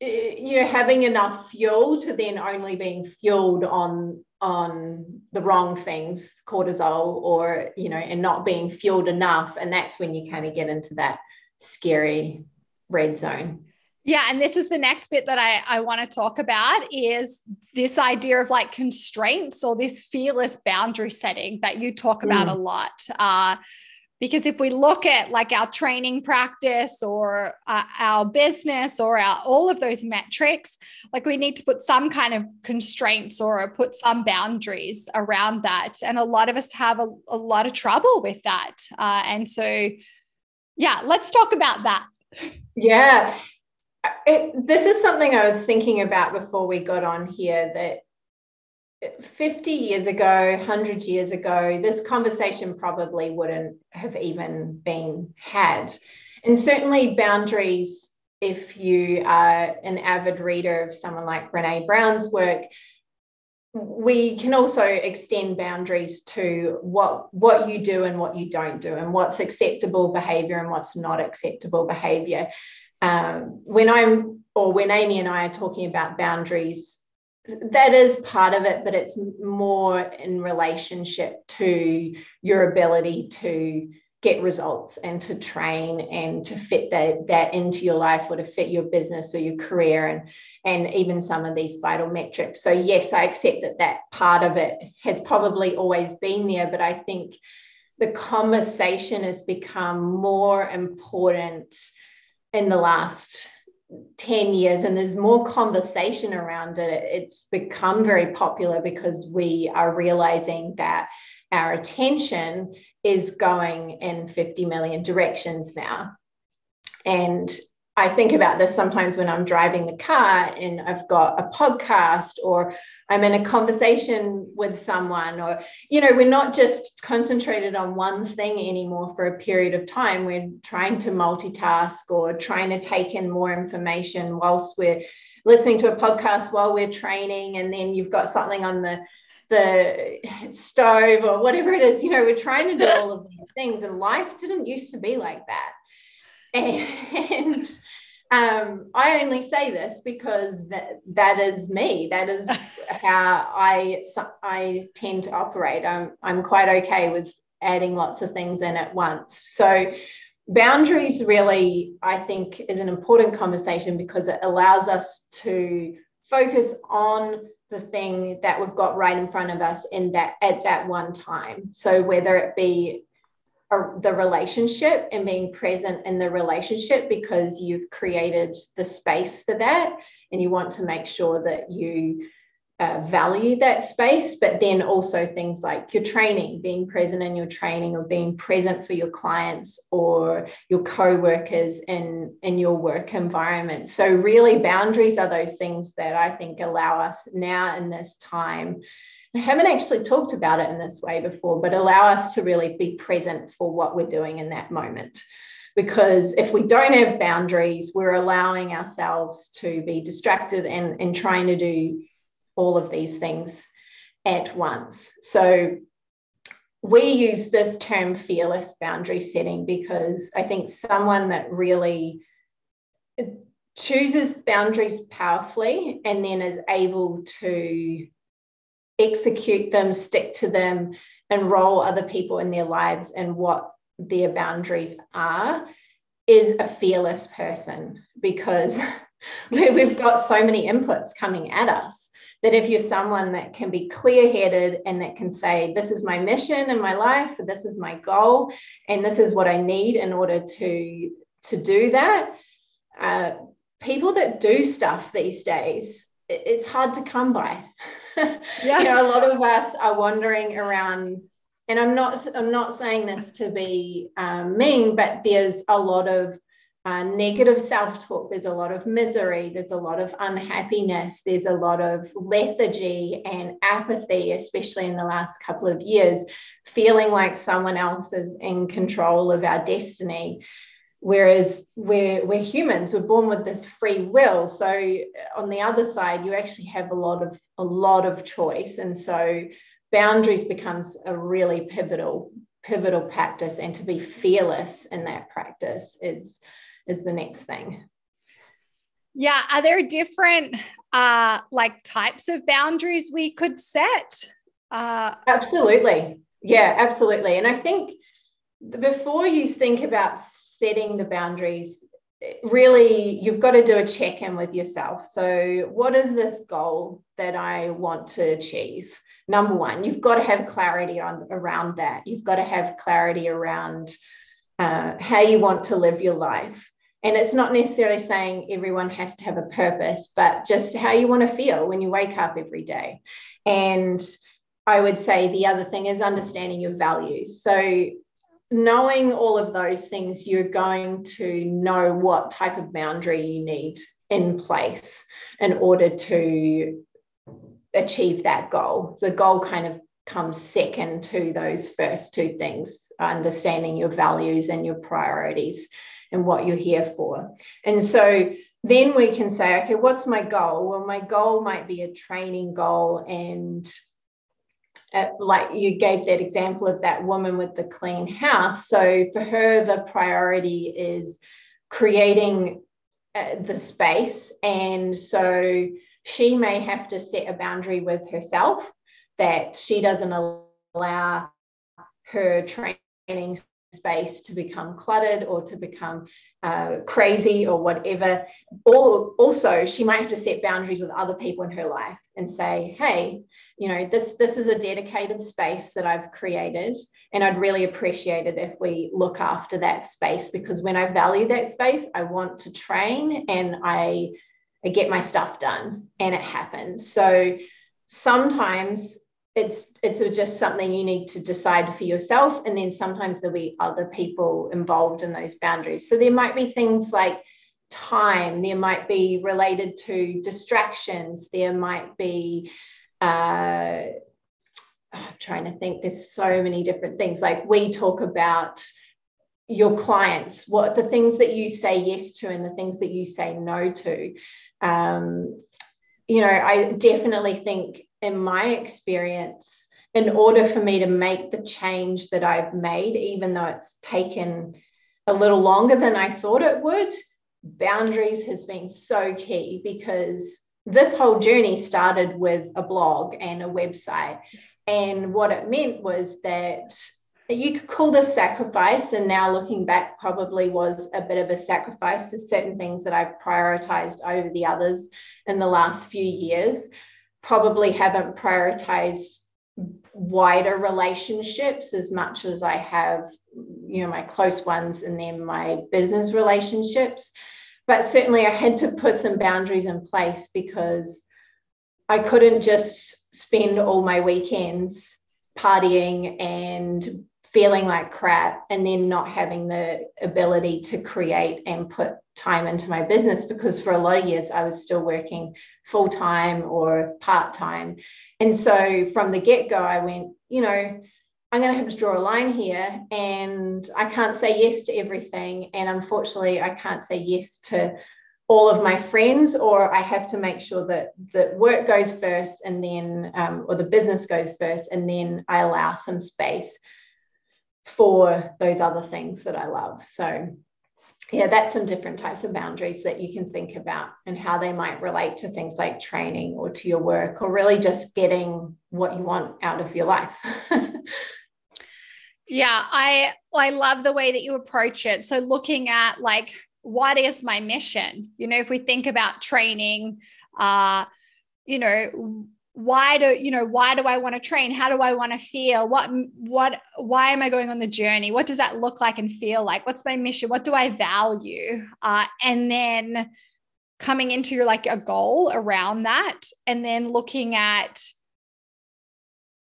you know having enough fuel to then only being fueled on on the wrong things cortisol or you know and not being fueled enough and that's when you kind of get into that scary red zone yeah and this is the next bit that i, I want to talk about is this idea of like constraints or this fearless boundary setting that you talk about mm. a lot uh, because if we look at like our training practice or uh, our business or our all of those metrics like we need to put some kind of constraints or put some boundaries around that. And a lot of us have a, a lot of trouble with that. Uh, and so yeah let's talk about that. Yeah. It, this is something i was thinking about before we got on here that 50 years ago, 100 years ago, this conversation probably wouldn't have even been had. And certainly, boundaries, if you are an avid reader of someone like Brene Brown's work, we can also extend boundaries to what, what you do and what you don't do, and what's acceptable behavior and what's not acceptable behavior. Um, when I'm, or when Amy and I are talking about boundaries, that is part of it, but it's more in relationship to your ability to get results and to train and to fit that, that into your life or to fit your business or your career and and even some of these vital metrics. So yes i accept that that part of it has probably always been there but i think the conversation has become more important in the last 10 years and there's more conversation around it, it's become very popular because we are realizing that our attention is going in 50 million directions now. And I think about this sometimes when I'm driving the car and I've got a podcast or I'm in a conversation with someone, or, you know, we're not just concentrated on one thing anymore for a period of time. We're trying to multitask or trying to take in more information whilst we're listening to a podcast while we're training. And then you've got something on the the stove or whatever it is. You know, we're trying to do all of these things, and life didn't used to be like that. And um, I only say this because that that is me. That is how I I tend to operate. I'm I'm quite okay with adding lots of things in at once. So boundaries really I think is an important conversation because it allows us to focus on the thing that we've got right in front of us in that at that one time. So whether it be the relationship and being present in the relationship because you've created the space for that and you want to make sure that you uh, value that space, but then also things like your training, being present in your training or being present for your clients or your co-workers in, in your work environment. So really boundaries are those things that I think allow us now in this time. I haven't actually talked about it in this way before, but allow us to really be present for what we're doing in that moment because if we don't have boundaries, we're allowing ourselves to be distracted and, and trying to do all of these things at once. So we use this term fearless boundary setting because I think someone that really chooses boundaries powerfully and then is able to execute them, stick to them, enroll other people in their lives and what their boundaries are is a fearless person because we've got so many inputs coming at us that if you're someone that can be clear headed and that can say, This is my mission in my life, this is my goal, and this is what I need in order to, to do that, uh, people that do stuff these days, it's hard to come by. Yeah. you know, a lot of us are wandering around and I'm not I'm not saying this to be um, mean, but there's a lot of uh, negative self talk, there's a lot of misery, there's a lot of unhappiness, there's a lot of lethargy and apathy, especially in the last couple of years, feeling like someone else is in control of our destiny. Whereas we're, we're humans, we're born with this free will. So on the other side, you actually have a lot of a lot of choice. And so boundaries becomes a really pivotal pivotal practice and to be fearless in that practice is is the next thing. Yeah. Are there different uh, like types of boundaries we could set? Uh, absolutely. Yeah, absolutely. And I think before you think about setting the boundaries, really you've got to do a check in with yourself. So, what is this goal that I want to achieve? Number one, you've got to have clarity on around that. You've got to have clarity around uh, how you want to live your life. And it's not necessarily saying everyone has to have a purpose, but just how you want to feel when you wake up every day. And I would say the other thing is understanding your values. So, knowing all of those things, you're going to know what type of boundary you need in place in order to achieve that goal. The goal kind of comes second to those first two things understanding your values and your priorities and what you're here for. And so then we can say, okay, what's my goal? Well, my goal might be a training goal. And uh, like you gave that example of that woman with the clean house. So for her, the priority is creating uh, the space. And so she may have to set a boundary with herself that she doesn't allow her training space to become cluttered or to become uh, crazy or whatever. Or also, she might have to set boundaries with other people in her life and say, "Hey, you know, this this is a dedicated space that I've created, and I'd really appreciate it if we look after that space because when I value that space, I want to train and I." I get my stuff done and it happens. So sometimes it's it's just something you need to decide for yourself and then sometimes there'll be other people involved in those boundaries so there might be things like time there might be related to distractions there might be uh, I'm trying to think there's so many different things. Like we talk about your clients what the things that you say yes to and the things that you say no to. Um, you know i definitely think in my experience, in order for me to make the change that I've made, even though it's taken a little longer than I thought it would, boundaries has been so key because this whole journey started with a blog and a website. And what it meant was that you could call this sacrifice. And now looking back, probably was a bit of a sacrifice to certain things that I've prioritized over the others in the last few years. Probably haven't prioritized wider relationships as much as I have, you know, my close ones and then my business relationships. But certainly I had to put some boundaries in place because I couldn't just spend all my weekends partying and feeling like crap and then not having the ability to create and put time into my business because for a lot of years I was still working full time or part time. And so from the get go, I went, you know, I'm going to have to draw a line here and I can't say yes to everything. And unfortunately, I can't say yes to all of my friends, or I have to make sure that that work goes first and then, um, or the business goes first, and then I allow some space for those other things that I love. So yeah, that's some different types of boundaries that you can think about and how they might relate to things like training or to your work or really just getting what you want out of your life. yeah, I I love the way that you approach it. So looking at like what is my mission? You know, if we think about training, uh, you know, why do you know why do i want to train? How do i want to feel? What what why am i going on the journey? What does that look like and feel like? What's my mission? What do i value? Uh, and then coming into your like a goal around that and then looking at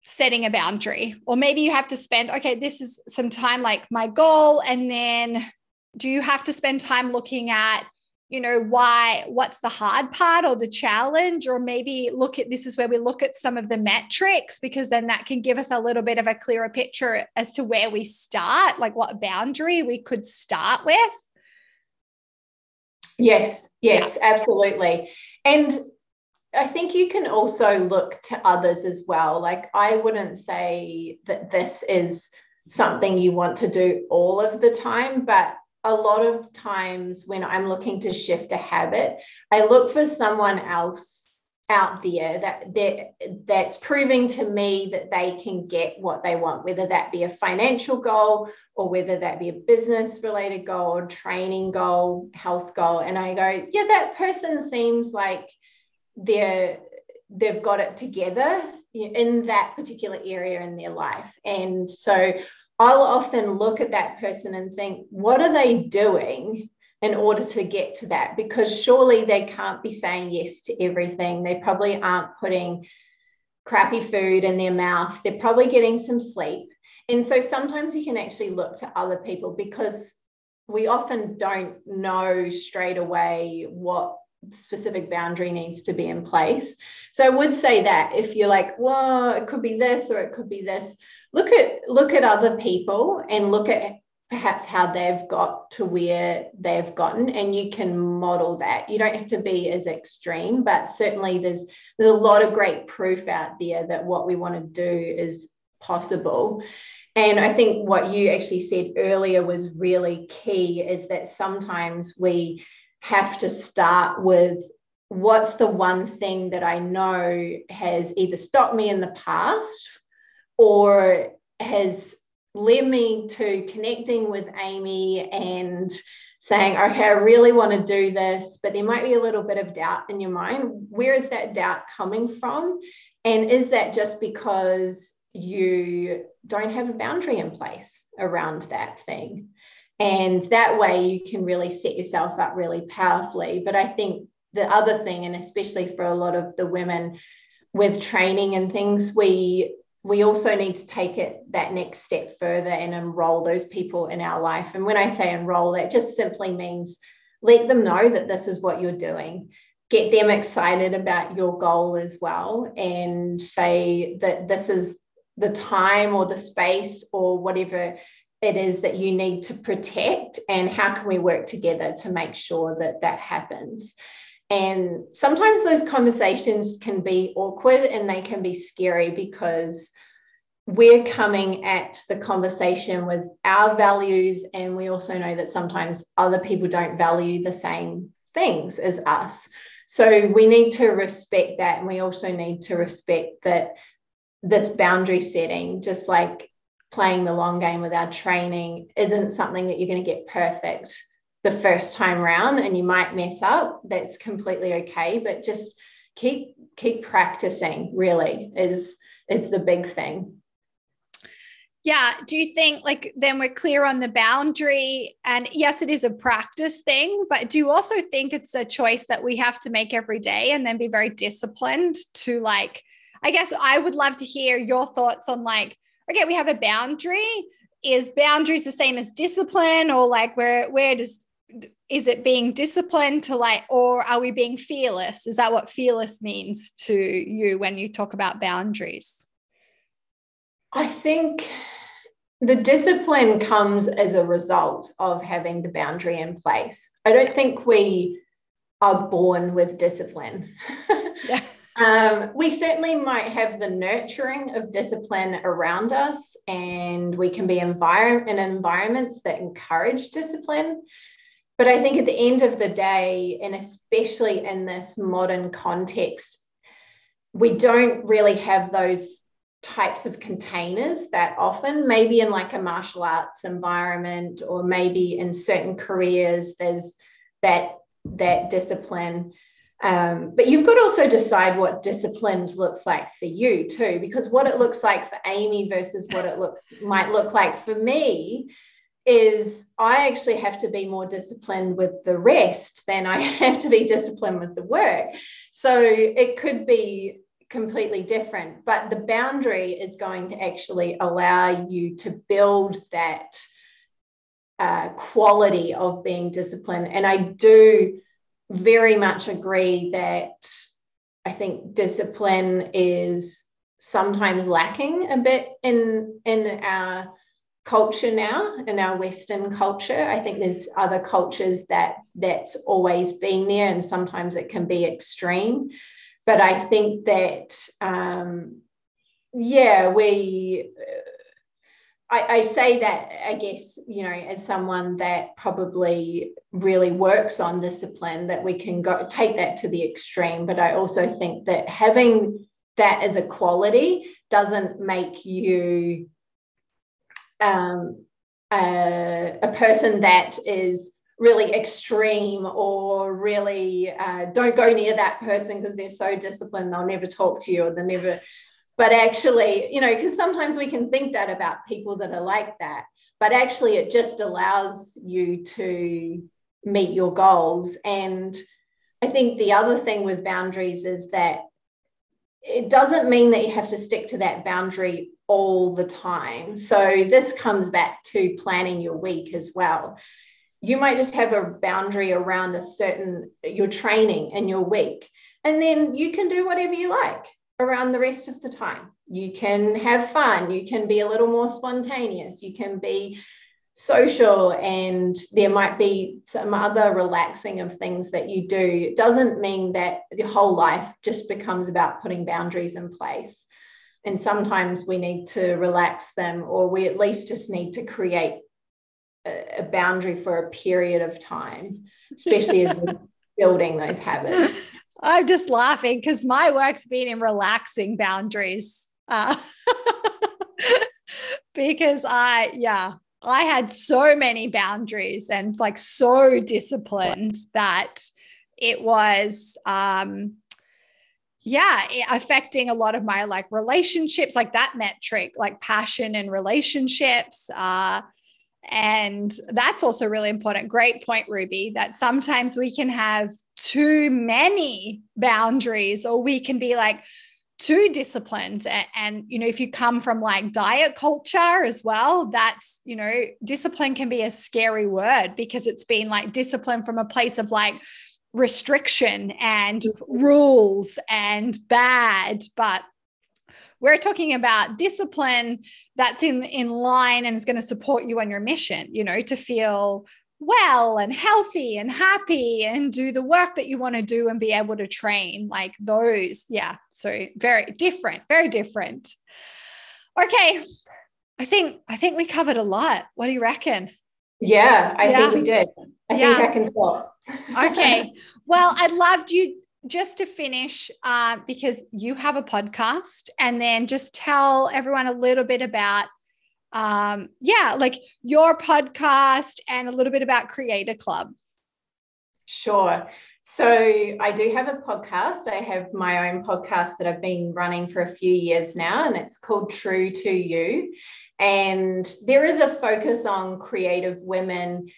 setting a boundary. Or maybe you have to spend okay this is some time like my goal and then do you have to spend time looking at you know why what's the hard part or the challenge? Or maybe look at this is where we look at some of the metrics because then that can give us a little bit of a clearer picture as to where we start like what boundary we could start with. Yes yes yeah. absolutely. And I think you can also look to others as well. Like, I wouldn't say that this is something you want to do all of the time, but a lot of times when I'm looking to shift a habit, I look for someone else out there that that that's proving to me that they can get what they want whether that be a financial goal or whether that be a business related goal or training goal health goal and i go yeah that person seems like they're they've got it together in that particular area in their life and so I'll often look at that person and think, what are they doing in order to get to that? Because surely they can't be saying yes to everything. They probably aren't putting crappy food in their mouth. They're probably getting some sleep. And so sometimes you can actually look to other people because we often don't know straight away what specific boundary needs to be in place. So I would say that if you're like, well, it could be this or it could be this, look at look at other people and look at perhaps how they've got to where they've gotten and you can model that you don't have to be as extreme but certainly there's there's a lot of great proof out there that what we want to do is possible and i think what you actually said earlier was really key is that sometimes we have to start with what's the one thing that i know has either stopped me in the past or has led me to connecting with Amy and saying, okay, I really want to do this, but there might be a little bit of doubt in your mind. Where is that doubt coming from? And is that just because you don't have a boundary in place around that thing? And that way you can really set yourself up really powerfully. But I think the other thing, and especially for a lot of the women with training and things, we we also need to take it that next step further and enroll those people in our life. And when I say enroll, that just simply means let them know that this is what you're doing. Get them excited about your goal as well and say that this is the time or the space or whatever it is that you need to protect and how can we work together to make sure that that happens And sometimes those conversations can be awkward and they can be scary because we're coming at the conversation with our values. And we also know that sometimes other people don't value the same things as us. So we need to respect that. And we also need to respect that this boundary setting, just like playing the long game with our training, isn't something that you're going to get perfect the first time round and you might mess up that's completely okay but just keep keep practicing really is is the big thing. Yeah do you think like then we're clear on the boundary and yes it is a practice thing but do you also think it's a choice that we have to make every day and then be very disciplined to like i guess i would love to hear your thoughts on like okay we have a boundary. Is boundaries the same as discipline or like where where does is it being disciplined to like or are we being fearless? Is that what fearless means to you when you talk about boundaries? I think the discipline comes as a result of having the boundary in place. I don't think we are born with discipline. Yeah. um, we certainly might have the nurturing of discipline around us and we can be envir- in environments that encourage discipline. But I think at the end of the day, and especially in this modern context, we don't really have those types of containers that often maybe in like a martial arts environment or maybe in certain careers there's that that discipline um, but you've got to also decide what disciplined looks like for you too because what it looks like for amy versus what it look might look like for me is I actually have to be more disciplined with the rest than I have to be disciplined with the work. So it could be completely different, but the boundary is going to actually allow you to build that uh, quality of being disciplined. And I do very much agree that I think discipline is sometimes lacking a bit in in our culture now in our western culture. I think there's other cultures that that's always been there and sometimes it can be extreme. But i think that um, yeah we I, I say that i guess you know as someone that probably really works on discipline that we can go take that to the extreme. But i also think that having that as a quality doesn't make you um, a, a, person that is really extreme or really uh, don't go near that person because they're so disciplined they'll never talk to you or they'll never but actually you know because sometimes we can think that about people that are like that but actually it just allows you to meet your goals and i think the other thing with boundaries is that it doesn't mean that you have to stick to that boundary all the time. So this comes back to planning your week as well. You might just have a boundary around a certain your training and your week, and then you can do whatever you like around the rest of the time. You can have fun, you can be a little more spontaneous, you can be social and there might be some other relaxing of things that you do. It doesn't mean that your whole life just becomes about putting boundaries in place. And sometimes we need to relax them or we at least just need to create a, a boundary for a period of time especially as we're building those habits i'm just laughing because my work's been in relaxing boundaries uh, because i yeah i had so many boundaries and like so disciplined that it was um yeah affecting a lot of my like relationships like that metric like passion and relationships uh and that's also really important. Great point ruby that sometimes we can have too many boundaries or we can be like too disciplined. And, and, you know if you come from like diet culture as well that's you know discipline can be a scary word because it's been like discipline from a place of like restriction and mm-hmm. rules and bad, but we're talking about discipline that's in in line and is going to support you on your mission you know to feel well and healthy and happy and do the work that you want to do and be able to train like those. Yeah so very different very different. Okay i think i think we covered a lot. What do you reckon? Yeah i yeah. think we did. I yeah. think i can talk. Okay. Well i'd love you just to finish uh, because you have a podcast and then just tell everyone a little bit about um, yeah, like your podcast and a little bit about Creator Club. Sure. So I do have a podcast. I have my own podcast that I've been running for a few years now, and it's called True to You. And there is a focus on creative women,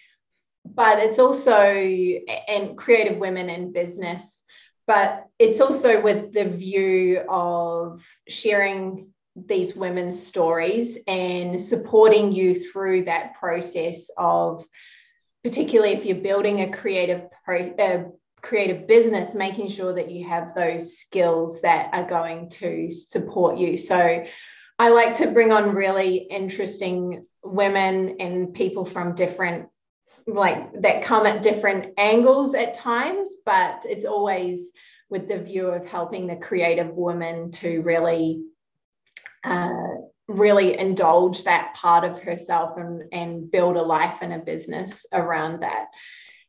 but it's also and creative women in business, but it's also with the view of sharing these women's stories and supporting you through that process of particularly if you're building a creative pro, a creative business making sure that you have those skills that are going to support you. So i like to bring on really interesting women and people from different like that come at different angles at times but it's always with the view of helping the creative woman to really uh, really indulge that part of herself and, and build a life and a business around that.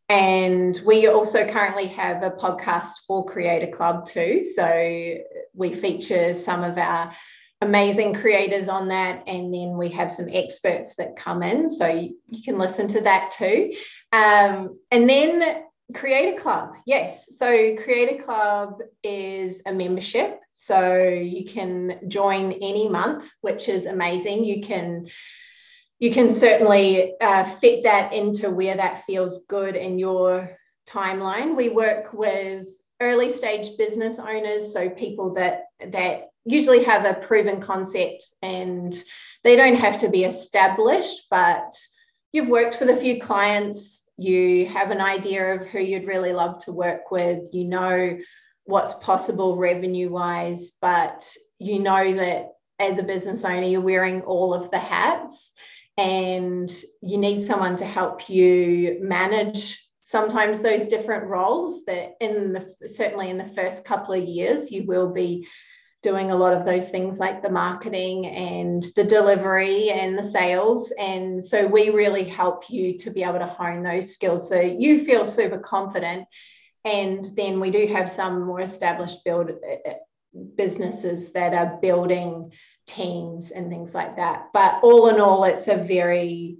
And we also currently have a podcast for Creator Club too. So we feature some of our amazing creators on that. And then we have some experts that come in. So you, you can listen to that too. Um, and then Creator Club, yes. So Creator Club is a membership. So you can join any month, which is amazing. You can you can certainly uh, fit that into where that feels good in your timeline. We work with early stage business owners, so people that that usually have a proven concept and they don't have to be established, but you've worked with a few clients you have an idea of who you'd really love to work with, you know what's possible revenue wise, but you know that as a business owner, you're wearing all of the hats and you need someone to help you manage sometimes those different roles that in the certainly in the first couple of years you will be doing a lot of those things like the marketing and the delivery and the sales. And so we really help you to be able to hone those skills so you feel super confident. And then we do have some more established build businesses that are building teams and things like that. But all in all, it's a very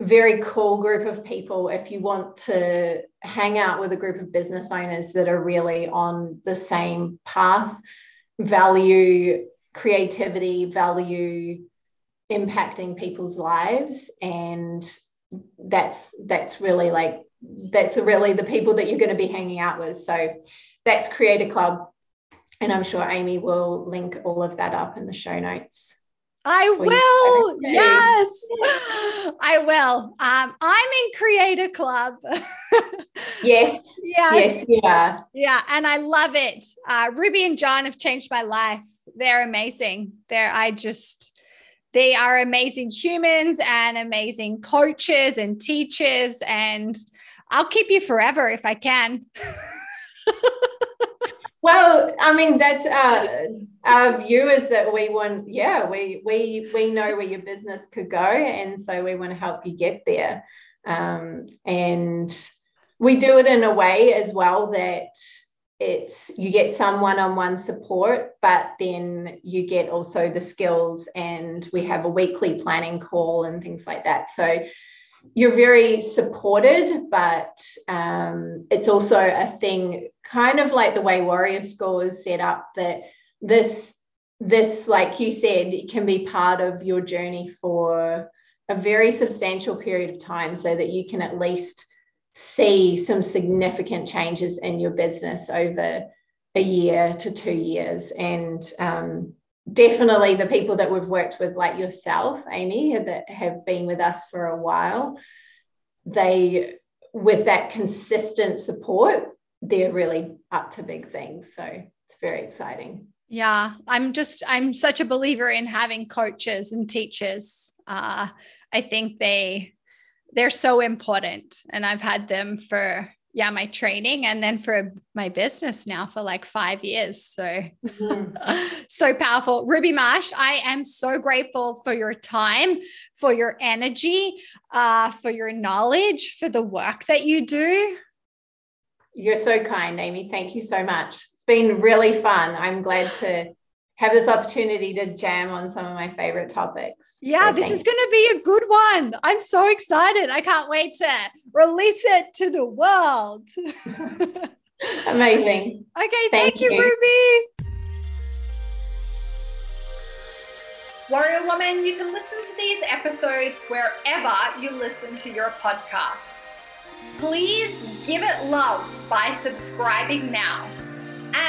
very cool group of people if you want to hang out with a group of business owners that are really on the same path value creativity, value impacting people's lives. And that's that's really like that's really the people that you're going to be hanging out with. So that's Creator Club. And I'm sure Amy will link all of that up in the show notes. I will. Yes, I will. Um, I'm in Creator Club. yes. Yes. Yes. Yeah. Yeah. And I love it. Uh, Ruby and John have changed my life. They're amazing. They're, I just, they are amazing humans and amazing coaches and teachers. And I'll keep you forever if I can. Well, I mean, that's uh, our view is that we want, yeah, we we we know where your business could go, and so we want to help you get there. Um, and we do it in a way as well that it's you get some one-on-one support but then you get also the skills and we have a weekly planning call and things like that. So you're very supported, but um, it's also a thing, kind of like the way Warrior School is set up, that this this, like you said, can be part of your journey for a very substantial period of time, so that you can at least see some significant changes in your business over a year to two years, and um, definitely the people that we've worked with, like yourself, Amy, that have been with us for a while, they, with that consistent support, they're really up to big things. So it's very exciting. Yeah, I'm just, I'm such a believer in having coaches and teachers. Uh, I think they, they're so important. And I've had them for yeah, my training and then for my business now for like five years. So, mm-hmm. so powerful. Ruby Marsh, I am so grateful for your time, for your energy, uh, for your knowledge, for the work that you do. You're so kind, Amy. Thank you so much. It's been really fun. I'm glad to have this opportunity to jam on some of my favorite topics. Yeah, so this is going to be a good one. I'm so excited. I can't wait to release it to the world. Amazing. Okay, thank, thank you, you, Ruby. Warrior Woman, you can listen to these episodes wherever you listen to your podcasts. Please give it love by subscribing now.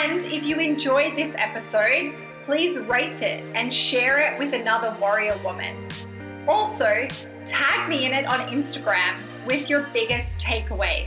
And if you enjoyed this episode, please rate it and share it with another warrior woman. Also, tag me in it on Instagram with your biggest takeaway.